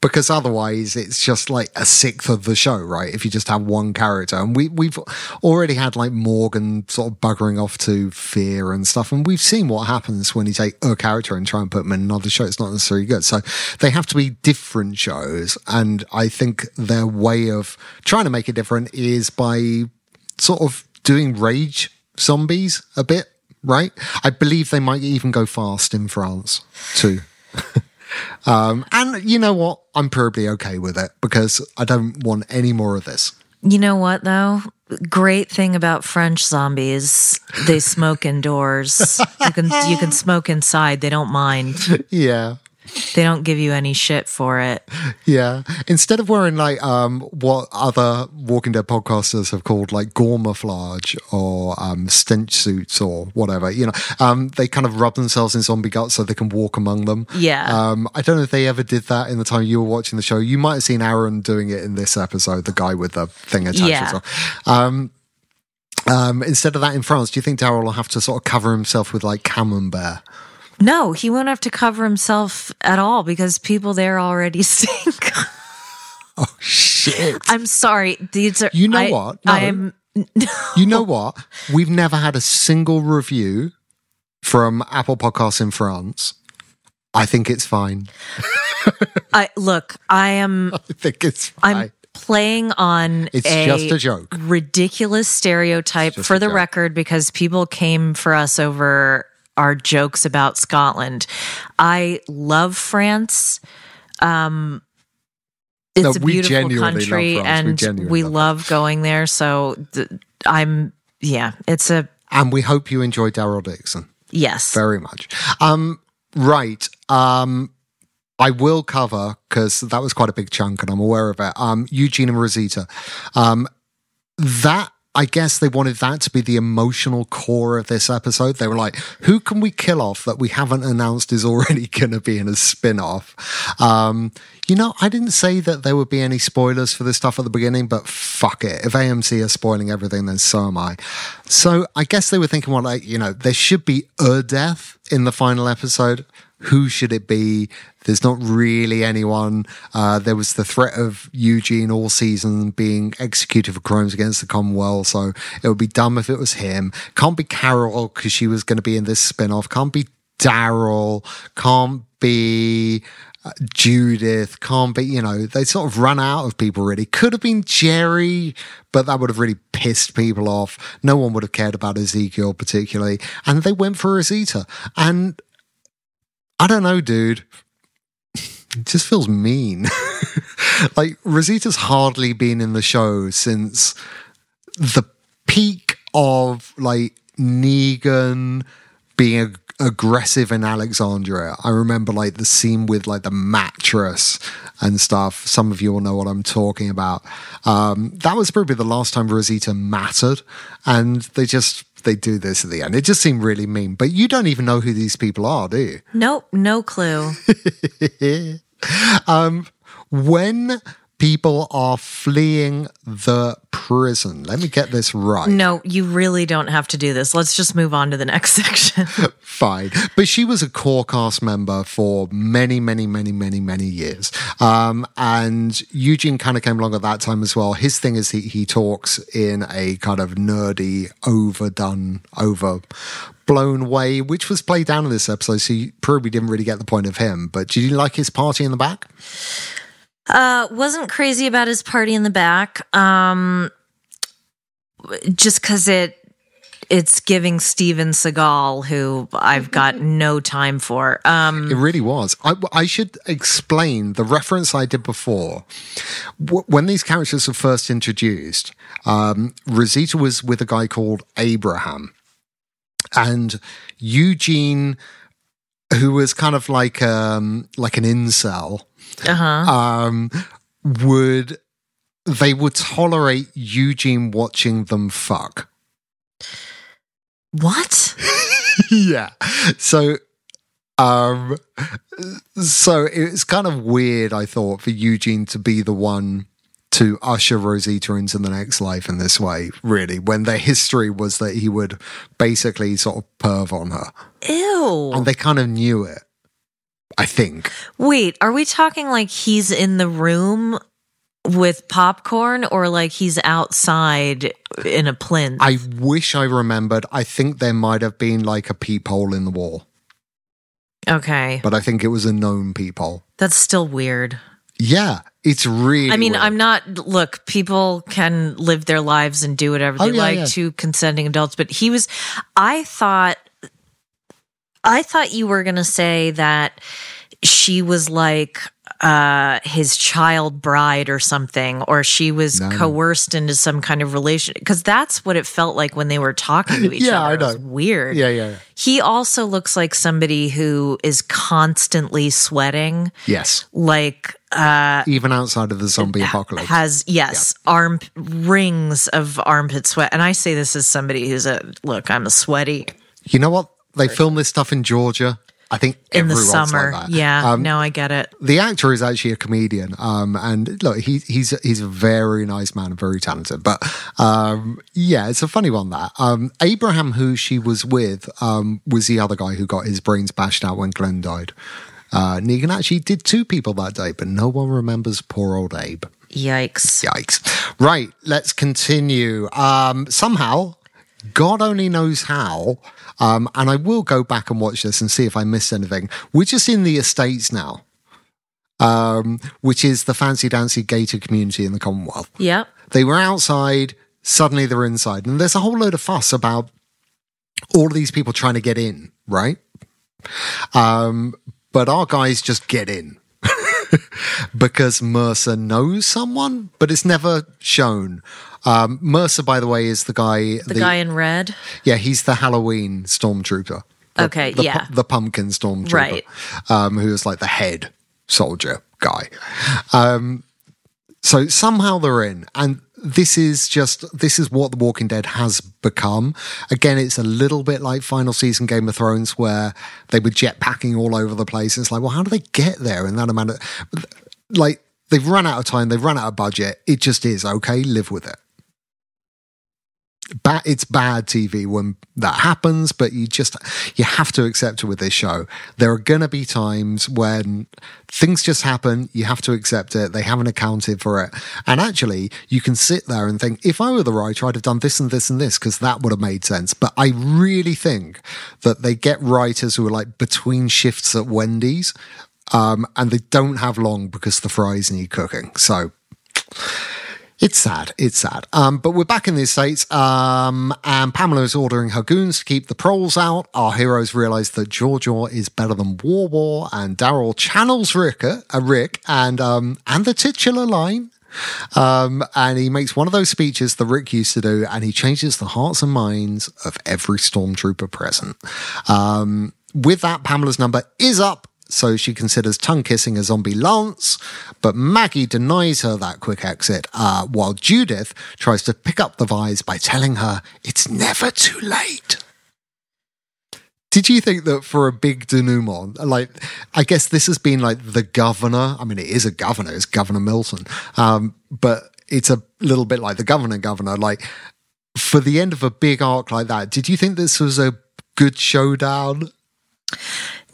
Because otherwise it's just like a sixth of the show, right? If you just have one character. And we we've already had like Morgan sort of buggering off to fear and stuff, and we've seen what happens when you take a character and try and put them in another show. It's not necessarily good. So they have to be different shows, and I think their way of trying to make it different is by sort of doing rage zombies a bit, right? I believe they might even go fast in France too. um, and you know what? I'm probably okay with it because I don't want any more of this. You know what though? Great thing about French zombies, they smoke indoors. You can you can smoke inside. They don't mind. Yeah. They don't give you any shit for it. Yeah. Instead of wearing like um what other Walking Dead podcasters have called like gourmaflage or um stench suits or whatever, you know, um they kind of rub themselves in zombie guts so they can walk among them. Yeah. Um I don't know if they ever did that in the time you were watching the show. You might have seen Aaron doing it in this episode, the guy with the thing attached Yeah. well. Um um, instead of that in France, do you think Daryl will have to sort of cover himself with like camembert? No, he won't have to cover himself at all because people there already stink. Oh shit. I'm sorry. These are You know I- what? No. I'm You know what? We've never had a single review from Apple Podcasts in France. I think it's fine. I look, I am I think it's fine. I'm playing on It's just a joke. ridiculous stereotype for the joke. record because people came for us over our jokes about Scotland. I love France. Um it's No, a we beautiful country. We and genuinely we love love going there so th- I'm yeah, it's a and we hope you enjoy Daryl Dixon yes. very much. Um, right. Um, I will cover because that was quite a big chunk, and I'm aware of it. Um, Eugene and Rosita. Um, that I guess they wanted that to be the emotional core of this episode. They were like, who can we kill off that we haven't announced is already going to be in a spin off? Um, you know, I didn't say that there would be any spoilers for this stuff at the beginning, but fuck it. If AMC are spoiling everything, then so am I. So I guess they were thinking, well, like, you know, there should be a death in the final episode. Who should it be? There's not really anyone. Uh, there was the threat of Eugene all season being executed for crimes against the Commonwealth, so it would be dumb if it was him. Can't be Carol because she was going to be in this spin off. Can't be Daryl. Can't be uh, Judith, can't be, you know, they sort of run out of people really. Could have been Jerry, but that would have really pissed people off. No one would have cared about Ezekiel particularly. And they went for Rosita. And I don't know, dude. It just feels mean. like Rosita's hardly been in the show since the peak of like Negan being ag- aggressive in Alexandria. I remember like the scene with like the mattress and stuff. Some of you will know what I'm talking about. Um, that was probably the last time Rosita mattered, and they just they do this at the end. It just seemed really mean. But you don't even know who these people are, do you? Nope, no clue. um, when people are fleeing the prison, let me get this right. No, you really don't have to do this. Let's just move on to the next section. Fine. But she was a core cast member for many, many, many, many, many years. Um, and Eugene kind of came along at that time as well. His thing is he, he talks in a kind of nerdy, overdone, over blown way, which was played down in this episode. So you probably didn't really get the point of him. But did you like his party in the back? Uh, wasn't crazy about his party in the back. Um, just because it it's giving Steven Seagal, who I've got no time for. Um, It really was. I, I should explain the reference I did before. When these characters were first introduced, um, Rosita was with a guy called Abraham, and Eugene, who was kind of like um, like an incel, uh-huh. um, would they would tolerate Eugene watching them fuck. What? yeah. So um so it's kind of weird I thought for Eugene to be the one to usher Rosita into the next life in this way, really, when their history was that he would basically sort of perv on her. Ew. And they kind of knew it. I think. Wait, are we talking like he's in the room with popcorn or like he's outside in a plinth? I wish I remembered. I think there might have been like a peephole in the wall, okay. but I think it was a known peephole. That's still weird. Yeah, it's really. I mean, weird. I'm not. Look, people can live their lives and do whatever Oh, they yeah, like yeah. to consenting adults, but he was. I thought. I thought you were going to say that she was like uh his child bride or something or she was No. coerced into some kind of relation because that's what it felt like when they were talking to each other. Yeah, other I It was know. weird Yeah, yeah, yeah. he also looks like somebody who is constantly sweating Yes, like uh even outside of the zombie apocalypse. has yes arm rings of armpit sweat and i say this as somebody who's a look i'm a sweaty You know what? They film this stuff in Georgia. I think in the summer Like yeah Um, no i get it the actor is actually a comedian, um, and look, he, he's he's a very nice man very talented. But um, yeah, it's a funny one. That um, Abraham, who she was with, um, was the other guy who got his brains bashed out when Glenn died. Uh, Negan actually did two people that day, but no one remembers poor old Abe. yikes Yikes. Right, let's continue. Um, somehow, God only knows how, um, and I will go back and watch this and see if I missed anything. We're just in the estates now, um, which is the fancy dancy gated community in the Commonwealth. yep They were outside, suddenly they're inside, and there's a whole load of fuss about all of these people trying to get in, right? Um, but our guys just get in because Mercer knows someone, but it's never shown. Um, Mercer, by the way, is the guy. the, guy in red yeah, he's the Halloween stormtrooper. The- Okay, the, yeah. the pumpkin stormtrooper, Right. Um, who is like the head soldier guy. Um, so somehow they're in, and this is just this is what The Walking Dead has become. Again, it's a little bit like final season Game of Thrones, where they were jetpacking all over the place. It's like, well, how do they get there in that amount of like they've run out of time, they've run out of budget. It just is okay. Live with it. It's bad TV when that happens, but you just you have to accept it with this show. There are to be times when things just happen. You have to accept it. They haven't accounted for it, and actually, you can sit there and think, if I were the writer, I'd have done this and this and this because that would have made sense. But I really think that they get writers who are like between shifts at Wendy's Um, and they don't have long because the fries need cooking. So it's sad. It's sad. Um, but we're back in the States, um, and Pamela is ordering her goons to keep the proles out. Our heroes realize that Georgia is better than War War, and Daryl channels Rick, uh, Rick and, um, and the titular line. Um, and he makes one of those speeches that Rick used to do, and he changes the hearts and minds of every stormtrooper present. Um, with that, Pamela's number is up so she considers tongue kissing a zombie Lance, but Maggie denies her that quick exit, uh, while Judith tries to pick up the vise by telling her it's never too late. Did you think that for a big denouement, like, I guess this has been like the governor? I mean, it is a governor, it's Governor Milton, um, but it's a little bit like the governor, governor. Like, for the end of a big arc like that, did you think this was a good showdown?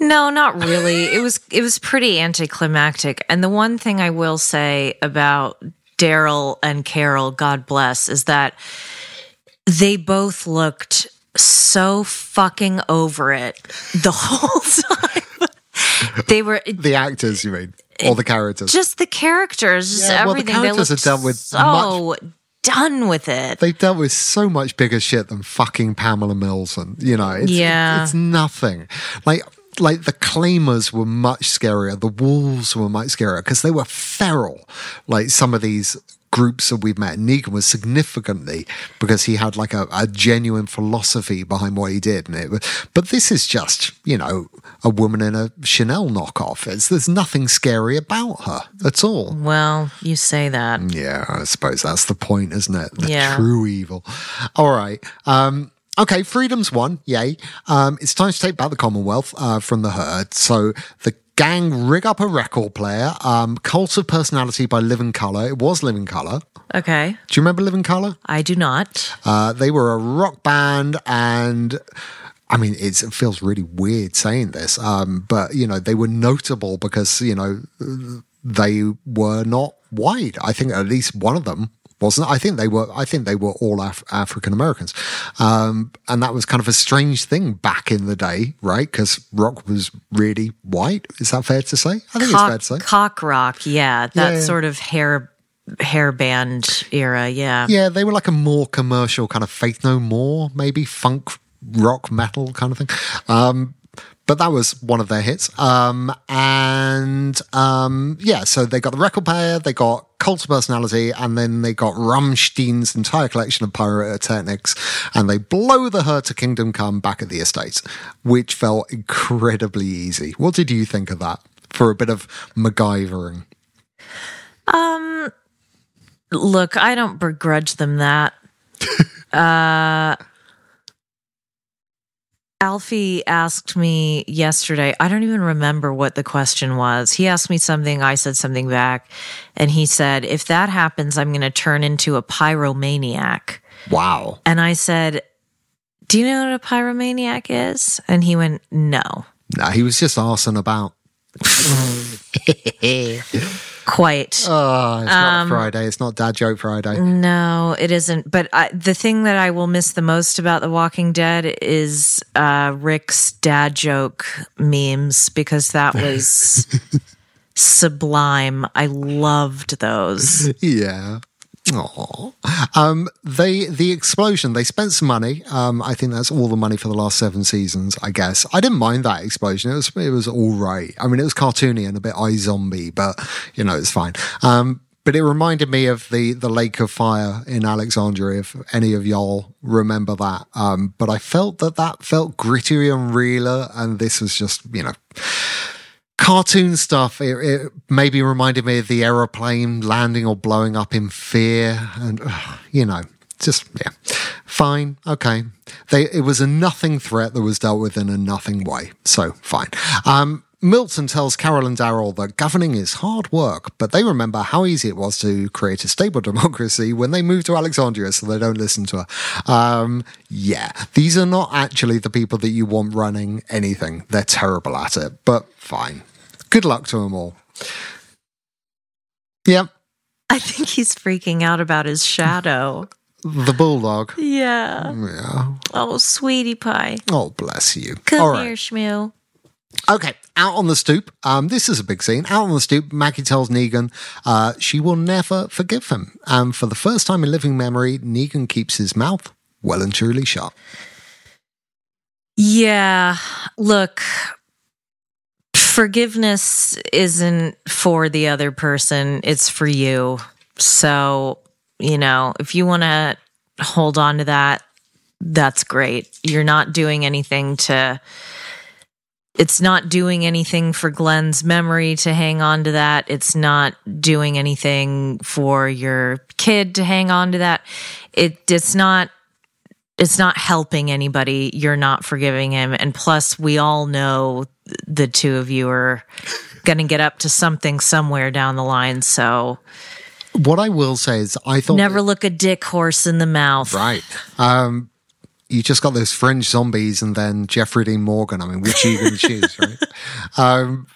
No, not really. it was it was pretty anticlimactic. And the one thing I will say about Daryl and Carol, God bless, is that they both looked so fucking over it the whole time. they were The actors, you mean? Or the characters? just the characters, just Yeah, well, the characters they are dealt with so done with it. They've dealt with so much bigger shit than fucking Pamela Milton. You know, it's, Yeah. it's nothing. Like, like the claimers were much scarier. The wolves were much scarier because they were feral. Like some of these groups that we've met, Negan was significantly because he had like a, a genuine philosophy behind what he did. And it, was- but this is just, you know, a woman in a Chanel knockoff. It's, there's nothing scary about her at all. well, you say that. Yeah, I suppose that's the point, isn't it? The Yeah. true evil. All right. Um, okay, freedom's won. Yay. Um, it's time to take back the Commonwealth uh, from the herd. So the gang rig up a record player. Um, Cult of Personality by Living Colour. It was Living Colour. Okay. Do you remember Living Colour? I do not. Uh, they were a rock band and. I mean, it's, it feels really weird saying this, um, but you know, they were notable because you know they were not white. I think at least one of them wasn't. I think they were. I think they were all Af- African Americans, um, and that was kind of a strange thing back in the day, right? Because rock was really white. Is that fair to say? I think it's fair to say. cock rock, yeah. That Yeah. sort of hair hair band era, yeah. Yeah, they were like a more commercial kind of Faith No More, maybe funk rock metal kind of thing. Um, but that was one of their hits. Um, and um, yeah, so they got the record player, they got Cult of Personality, and then they got Rammstein's entire collection of pyrotechnics, and they blow the Herd to Kingdom Come back at the estates, which felt incredibly easy. What did you think of that for a bit of MacGyvering? Um look, I don't begrudge them that. uh Alfie asked me yesterday, I don't even remember what the question was. He asked me something, I said something back, and he said, If that happens, I'm going to turn into a pyromaniac. Wow. And I said, Do you know what a pyromaniac is? And he went, No. Nah, he was just arsing about. Quite. Oh, it's Um, not Friday. It's not Dad Joke Friday. No, it isn't. But I, the thing that I will miss the most about The Walking Dead is uh, Rick's dad joke memes because that was sublime. I loved those. Yeah. Aww. Um, they the explosion. They spent some money. Um, I think that's all the money for the last seven seasons. I guess I didn't mind that explosion. It was it was all right. I mean, it was cartoony and a bit iZombie, but you know it's fine. Um, but it reminded me of the the Lake of Fire in Alexandria. If any of y'all remember that, um, but I felt that that felt grittier and realer, and this was just you know cartoon stuff. It, it maybe reminded me of the aeroplane landing or blowing up in fear, and you know, just yeah, fine, okay. They it was a nothing threat that was dealt with in a nothing way, so fine. Um, Milton tells Carol and Daryl that governing is hard work, but they remember how easy it was to create a stable democracy when they moved to Alexandria, so they don't listen to her. Um, yeah, these are not actually the people that you want running anything. They're terrible at it, but fine. Good luck to them all. Yep, I think he's freaking out about his shadow. the bulldog. Yeah. Yeah. Oh, sweetie pie. Oh, bless you. Come all right. here, Shmoo. Okay, out on the stoop. Um, this is a big scene. Out on the stoop, Maggie tells Negan uh, she will never forgive him. And for the first time in living memory, Negan keeps his mouth well and truly shut. Yeah. Look, forgiveness isn't for the other person, it's for you. So, you know, if you want to hold on to that, that's great. You're not doing anything to. It's not doing anything for Glenn's memory to hang on to that. It's not doing anything for your kid to hang on to that. It it's not it's not helping anybody. You're not forgiving him. And plus, we all know the two of you are going to get up to something somewhere down the line. So What I will say is, I thought never look a dick horse in the mouth. Right. Um, you just got those fringe zombies and then Jeffrey Dean Morgan. I mean, which are you going to choose, right? Um,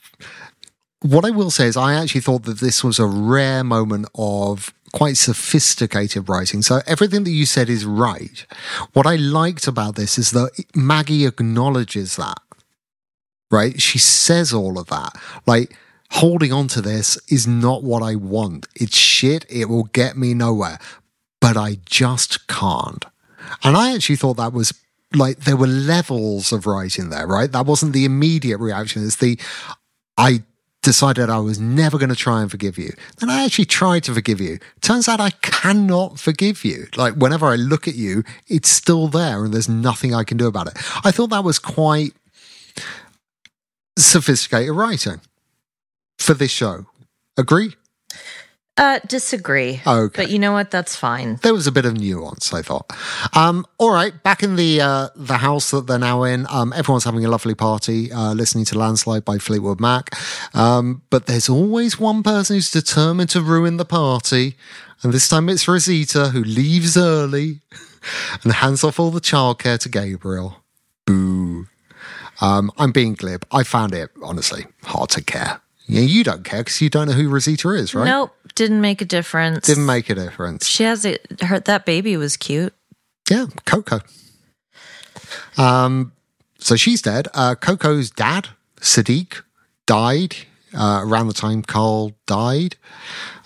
what I will say is, I actually thought that this was a rare moment of quite sophisticated writing. So everything that you said is right. What I liked about this is that Maggie acknowledges that, right? She says all of that. Like, holding on to this is not what I want. It's shit. It will get me nowhere, but I just can't. And I actually thought that was like there were levels of writing there, right? That wasn't the immediate reaction. It's the I decided I was never going to try and forgive you. Then I actually tried to forgive you. Turns out I cannot forgive you. Like whenever I look at you, it's still there and there's nothing I can do about it. I thought that was quite sophisticated writing for this show. Agree? Uh, disagree. Okay. But you know what? That's fine. there was a bit of nuance, I thought. Um, all right, back in the uh, the house that they're now in, um, everyone's having a lovely party, uh, listening to "Landslide" by Fleetwood Mac. Um, but there's always one person who's determined to ruin the party, and this time it's Rosita who leaves early and hands off all the childcare to Gabriel. Boo. Um, I'm being glib. I found it honestly hard to care. Yeah, you don't care because you don't know who Rosita is, right? Nope. Didn't make a difference. Didn't make a difference. She has it. Her that baby was cute. Yeah, Coco. Um, so she's dead. Uh, Coco's dad, Siddiq, died uh, around the time Carl died.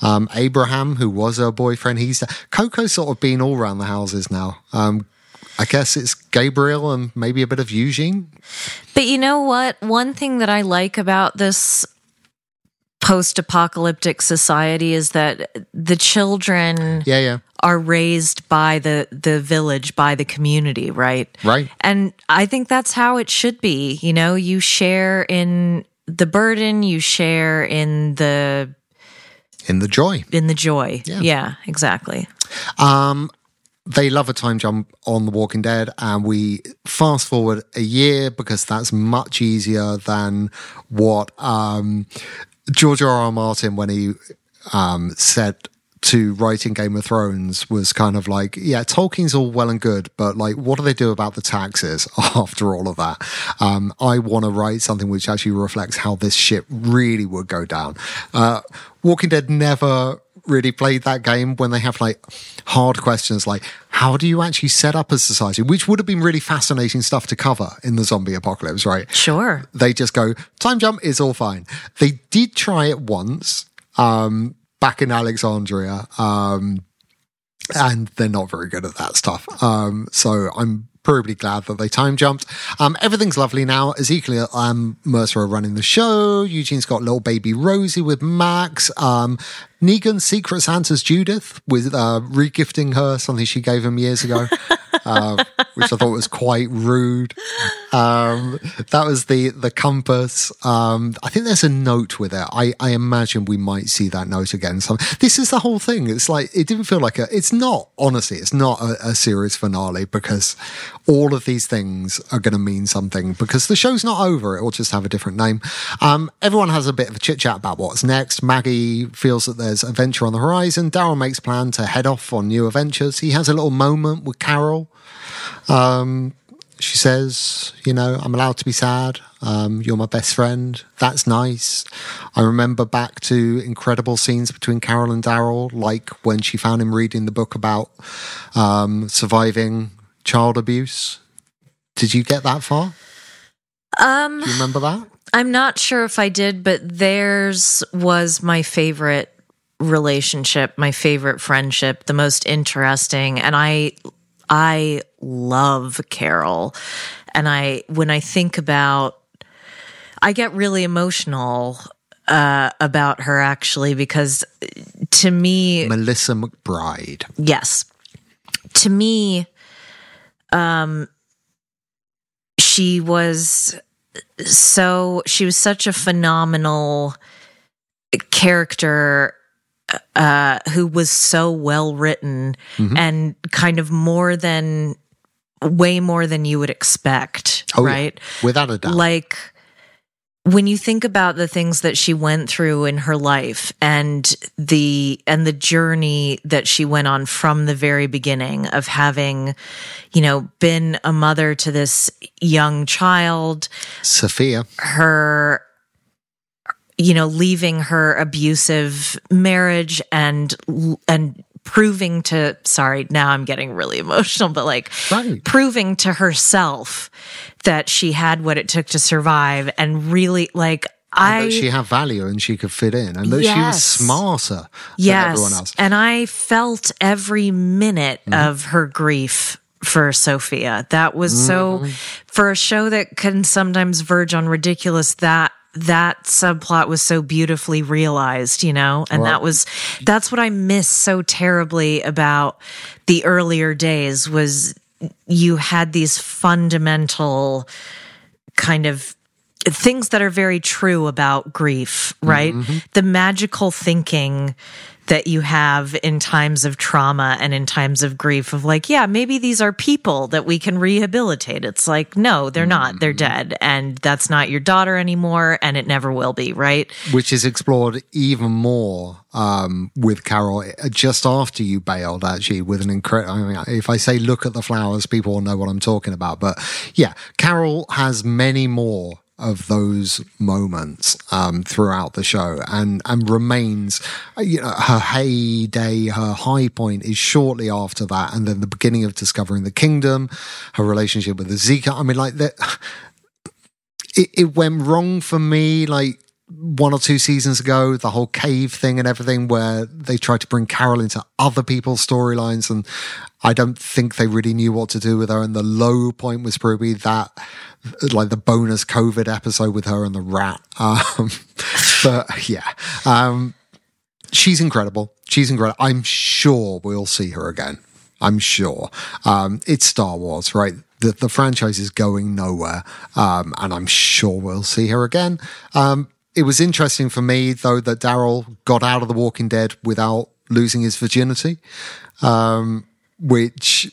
Um, Abraham, who was her boyfriend, he's dead. Coco's sort of been all around the houses now. Um, I guess it's Gabriel and maybe a bit of Eugene. But you know what? One thing that I like about this post apocalyptic society is that the children Yeah, yeah. are raised by the the village by the community right Right. and i think that's how it should be you know you share in the burden you share in the In the joy. in the joy Yeah. yeah, exactly Um, they love a time jump on The Walking Dead, and we fast forward a year because that's much easier than what um, George R. R. Martin, when he um, said to writing Game of Thrones, was kind of like, yeah, Tolkien's all well and good, but like, what do they do about the taxes after all of that? Um, I want to write something which actually reflects how this ship really would go down. Uh, Walking Dead never really played that game when they have like hard questions like how do you actually set up a society? Which would have been really fascinating stuff to cover in the zombie apocalypse right? Sure. They just go time jump is all fine. They did try it once um back in alexandria um and they're not very good at that stuff. Um so i'm probably glad that they time jumped. Um, everything's lovely now. Ezekiel and Mercer are running the show. Eugene's got little baby Rosie with Max. Um, Negan Secret Santa's Judith with uh, regifting her something she gave him years ago, uh, which I thought was quite rude. Um, that was the the compass. Um, I think there's a note with it. I, I imagine we might see that note again. So this is the whole thing. It's like it didn't feel like a. It's not honestly. It's not a, a series finale because all of these things are going to mean something because the show's not over. It will just have a different name. Um, everyone has a bit of a chit chat about what's next. Maggie feels that there's adventure on the horizon. Daryl makes plan to head off on new adventures. He has a little moment with Carol. Um, she says, you know, I'm allowed to be sad. Um, you're my best friend. That's nice. I remember back to incredible scenes between Carol and Daryl, like when she found him reading the book about um, surviving child abuse. Did you get that far? Um, Do you remember that? I'm not sure if I did, but theirs was my favorite relationship, my favorite friendship, the most interesting. And I, I love Carol. And I, when I think about, I get really emotional uh, about her actually because to me, Melissa McBride. Yes. To me, um, she was so, she was such a phenomenal character uh, who was so well written Mm-hmm. and kind of more than, way more than you would expect. Oh, yeah. right. Without a doubt. Like, when you think about the things that she went through in her life and the and the journey that she went on from the very beginning of having you know been a mother to this young child Sophia. her you know leaving her abusive marriage and and proving to sorry now i'm getting really emotional but like Right. proving to herself that she had what it took to survive and really like And i that she had value and she could fit in, and that she was Yes. smarter yes than everyone else. and i felt every minute Mm-hmm. of her grief for sophia that was so Mm-hmm. for a show that can sometimes verge on ridiculous that that subplot was so beautifully realized you know and that was that's what i miss so terribly about the earlier days was you had these fundamental kind of things that are very true about grief, right? Mm-hmm. The magical thinking that you have in times of trauma and in times of grief of like, yeah, maybe these are people that we can rehabilitate. It's like, no, they're not. They're dead. And that's not your daughter anymore. And it never will be, right? which is explored even more um, with Carol uh, just after you bailed, actually, with an incredible. I mean, if I say look at the flowers, people will know what I'm talking about. But yeah, Carol has many more of those moments um, throughout the show and and remains uh, you know her heyday her high point is shortly after that and then the beginning of discovering the kingdom her relationship with the Zika I mean like that it, it went wrong for me like one or two seasons ago, the whole cave thing and everything, where they tried to bring Carol into other people's storylines, and I don't think they really knew what to do with her. And the low point was probably that, like the bonus COVID episode with her and the rat. Um, but yeah, um, she's incredible. She's incredible. I'm sure we'll see her again. I'm sure. Um, it's Star Wars, right? The, the franchise is going nowhere. Um, and I'm sure we'll see her again. Um, it was interesting for me, though, that Daryl got out of The Walking Dead without losing his virginity, um, which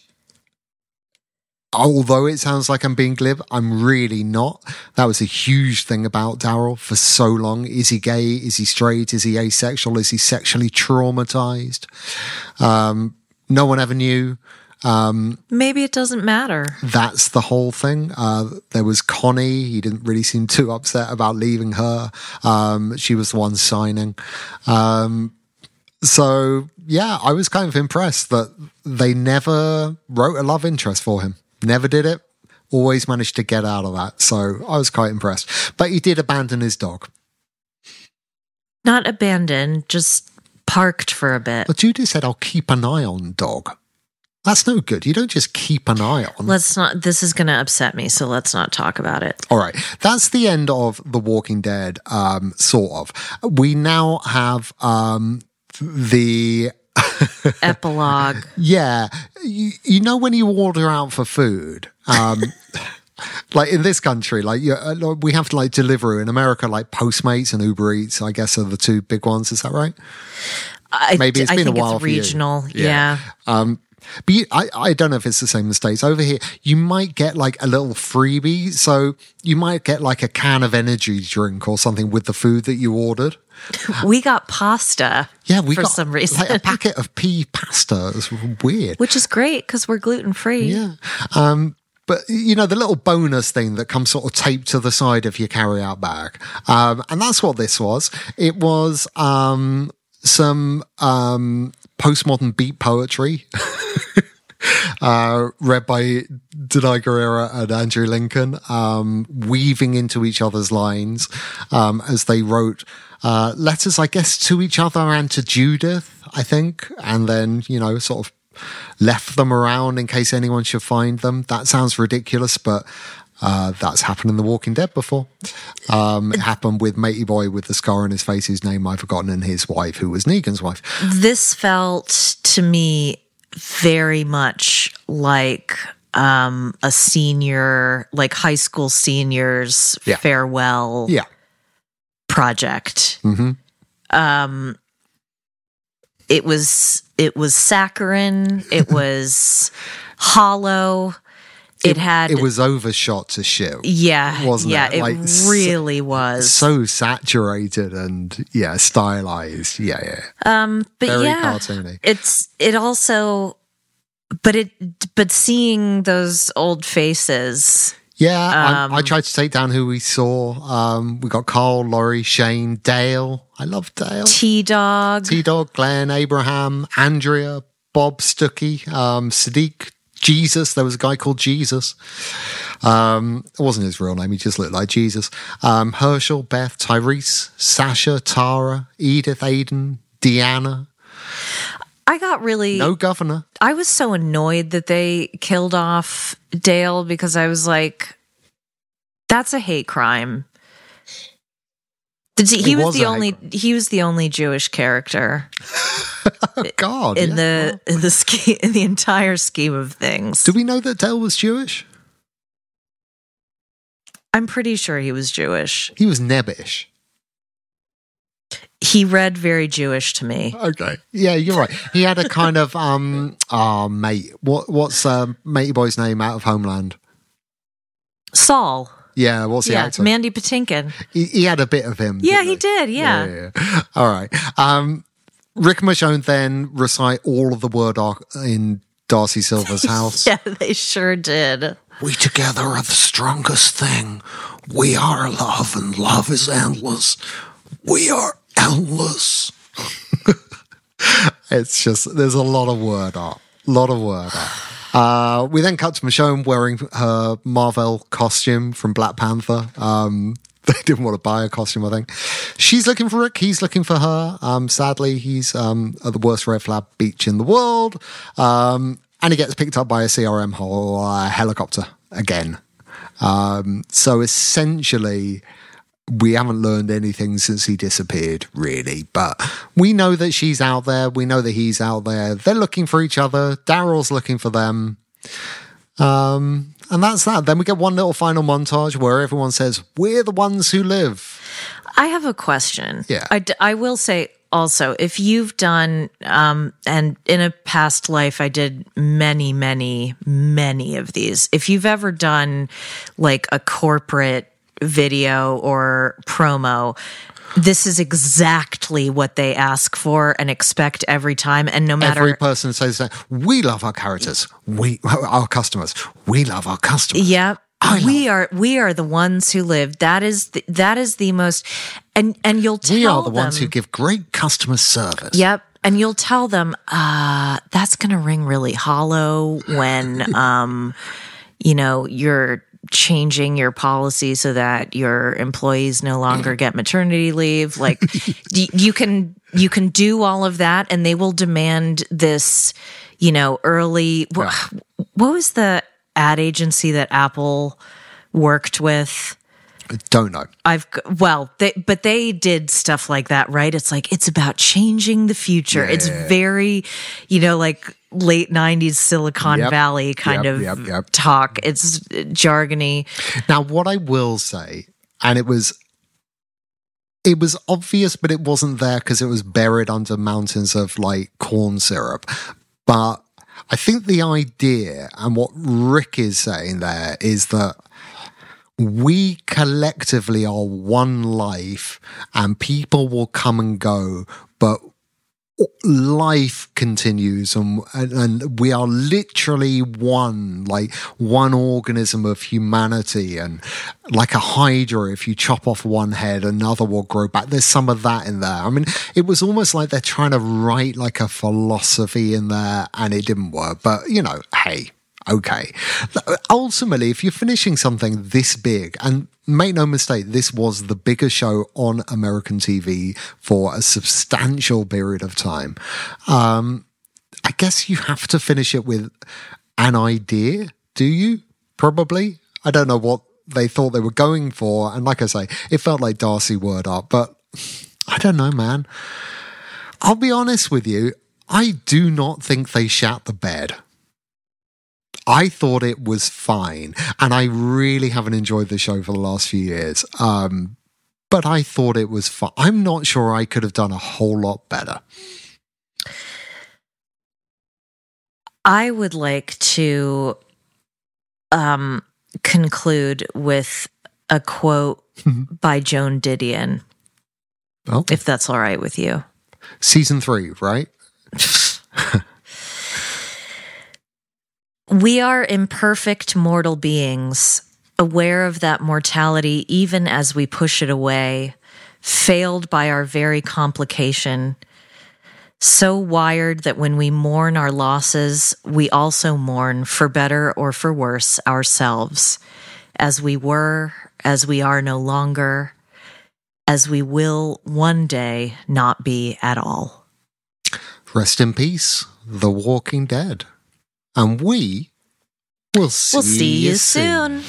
although it sounds like I'm being glib, I'm really not. That was a huge thing about Daryl for so long. Is he gay? Is he straight? Is he asexual? Is he sexually traumatized? Um, no one ever knew. Maybe it doesn't matter. That's the whole thing. Uh, there was Connie. He didn't really seem too upset about leaving her. Um, she was the one signing. Um, so yeah, I was kind of impressed that they never wrote a love interest for him. Never did it. Always managed to get out of that. So I was quite impressed. But he did abandon his dog. Not abandoned, just parked for a bit. But Judy said, I'll keep an eye on dog. That's no good. You don't just keep an eye on. Let's not, this is going to upset me, so let's not talk about it. All right. That's the end of The Walking Dead, um, sort of. We now have um, the. Epilogue. Yeah. You, you know, when you order out for food, um, like in this country, like uh, we have to like deliver in America, like Postmates and Uber Eats, I guess are the two big ones. Is that right? I, Maybe it's I been a while it's for you. regional. Yeah. Um, but you, I, I don't know if it's the same in the States. Over here, you might get like a little freebie. So you might get like a can of energy drink or something with the food that you ordered. We got pasta. Yeah, we for got some reason, like a packet of pea pasta. It's weird. which is great because we're gluten free. Yeah. Um, but you know, the little bonus thing that comes sort of taped to the side of your carry out bag. Um, and that's what this was. It was, um, some, um, postmodern beat poetry. uh, read by Danai Gurira and Andrew Lincoln, um, weaving into each other's lines um, as they wrote uh, letters, I guess, to each other and to Judith, I think, and then, you know, sort of left them around in case anyone should find them. That sounds ridiculous, but uh, that's happened in The Walking Dead before. Um, it happened with Matey Boy with the scar on his face, whose name I've forgotten, and his wife, who was Negan's wife. This felt to me very much like um, a senior, like high school seniors Yeah. farewell Yeah. project. hmm Um, it was it was saccharine. It was hollow. It, had It was overshot to shit. yeah wasn't yeah it? it, Like, s- really was. So saturated and yeah, stylized. Yeah, yeah. um, but very yeah, cartoony. it's it also, but it but seeing those old faces. Yeah, I, Um, I tried to take down who we saw. Um, we got Carl, Lori, Shane, Dale. I love Dale. T Dog. T Dog, Glenn, Abraham, Andrea, Bob Stookey, um, Siddiq, Jesus. There was a guy called Jesus. Um, it wasn't his real name. He just looked like Jesus. Um, Hershel, Beth, Tyrese, Sasha, Tara, Edith, Aiden, Deanna. I got really No governor. I was so annoyed that they killed off Dale because I was like, that's a hate crime. Did he, he was, was the only he was the only Jewish character Oh, God. in yeah. the in the sch- in the entire scheme of things. Do we know that Dale was Jewish? I'm pretty sure he was Jewish. He was nebbish. He read very Jewish to me. Okay. Yeah, you're right. He had a kind of um oh mate. What what's um matey boy's name out of Homeland? Saul. Yeah, what's the yeah, actor? Mandy Patinkin. he, he had a bit of him. Yeah, didn't he did. Yeah. yeah, yeah. All right. Um Rick Michonne then recite all of the word arc in Darcy Silver's house. Yeah, they sure did. We together are the strongest thing. We are love, and love is endless. We are endless. it's just there's a lot of word art, a lot of word art. Uh, we then cut to Michonne wearing her Marvel costume from Black Panther. Um, they didn't want to buy a costume, I think. She's looking for Rick. He's looking for her. Um, sadly, he's um, at the worst red flag beach in the world. Um, and he gets picked up by a CRM hol- uh, helicopter again. Um, so essentially, we haven't learned anything since he disappeared, really. But we know that she's out there. We know that he's out there. They're looking for each other. Daryl's looking for them. Um, and that's that. Then we get one little final montage where everyone says, We're the ones who live. I have a question. Yeah. I, d- I will say also, if you've done, um, and in a past life, I did many, many, many of these. If you've ever done like a corporate video or promo, this is exactly what they ask for and expect every time. And no matter Every person says that we love our characters. We our customers. We love our customers. Yeah. I we are we are the ones who live. That is the, that is the most and and you'll tell We are the ones who give great customer service. Yep. And you'll tell them, uh, that's going to ring really hollow when, um, you know, you're changing your policy so that your employees no longer get maternity leave. Like y- you can, you can do all of that and they will demand this, you know, early, wha- what was the ad agency that Apple worked with? Don't know. I've well, they but they did stuff like that, right? It's like it's about changing the future. It's very, you know, like late '90s Silicon Yep. Valley kind Yep, of yep, talk. It's jargony. Now, what I will say, and it was, it was obvious, but it wasn't there because it was buried under mountains of like corn syrup. But I think the idea and what Rick is saying there is that we collectively are one life and people will come and go, but life continues and, and, and we are literally one like one organism of humanity and like a hydra if you chop off one head another will grow back. There's some of that in there. I mean it was almost like they're trying to write like a philosophy in there and it didn't work. But you know hey okay. Ultimately, if you're finishing something this big, and make no mistake, this was the biggest show on American TV for a substantial period of time. Um, I guess you have to finish it with an idea, do you? Probably. I don't know what they thought they were going for. And like I say, it felt like Darcy word up, but I don't know, man. I'll be honest with you. I do not think they shat the bed. I thought it was fine, and I really haven't enjoyed the show for the last few years. Um, but I thought it was fine. I'm not sure I could have done a whole lot better. I would like to um, conclude with a quote by Joan Didion, Oh, if that's all right with you. season three, right? We are imperfect mortal beings, aware of that mortality even as we push it away, failed by our very complication, so wired that when we mourn our losses, we also mourn, for better or for worse, ourselves, as we were, as we are no longer, as we will one day not be at all. Rest in peace, The Walking Dead. And we will see, We'll see you soon.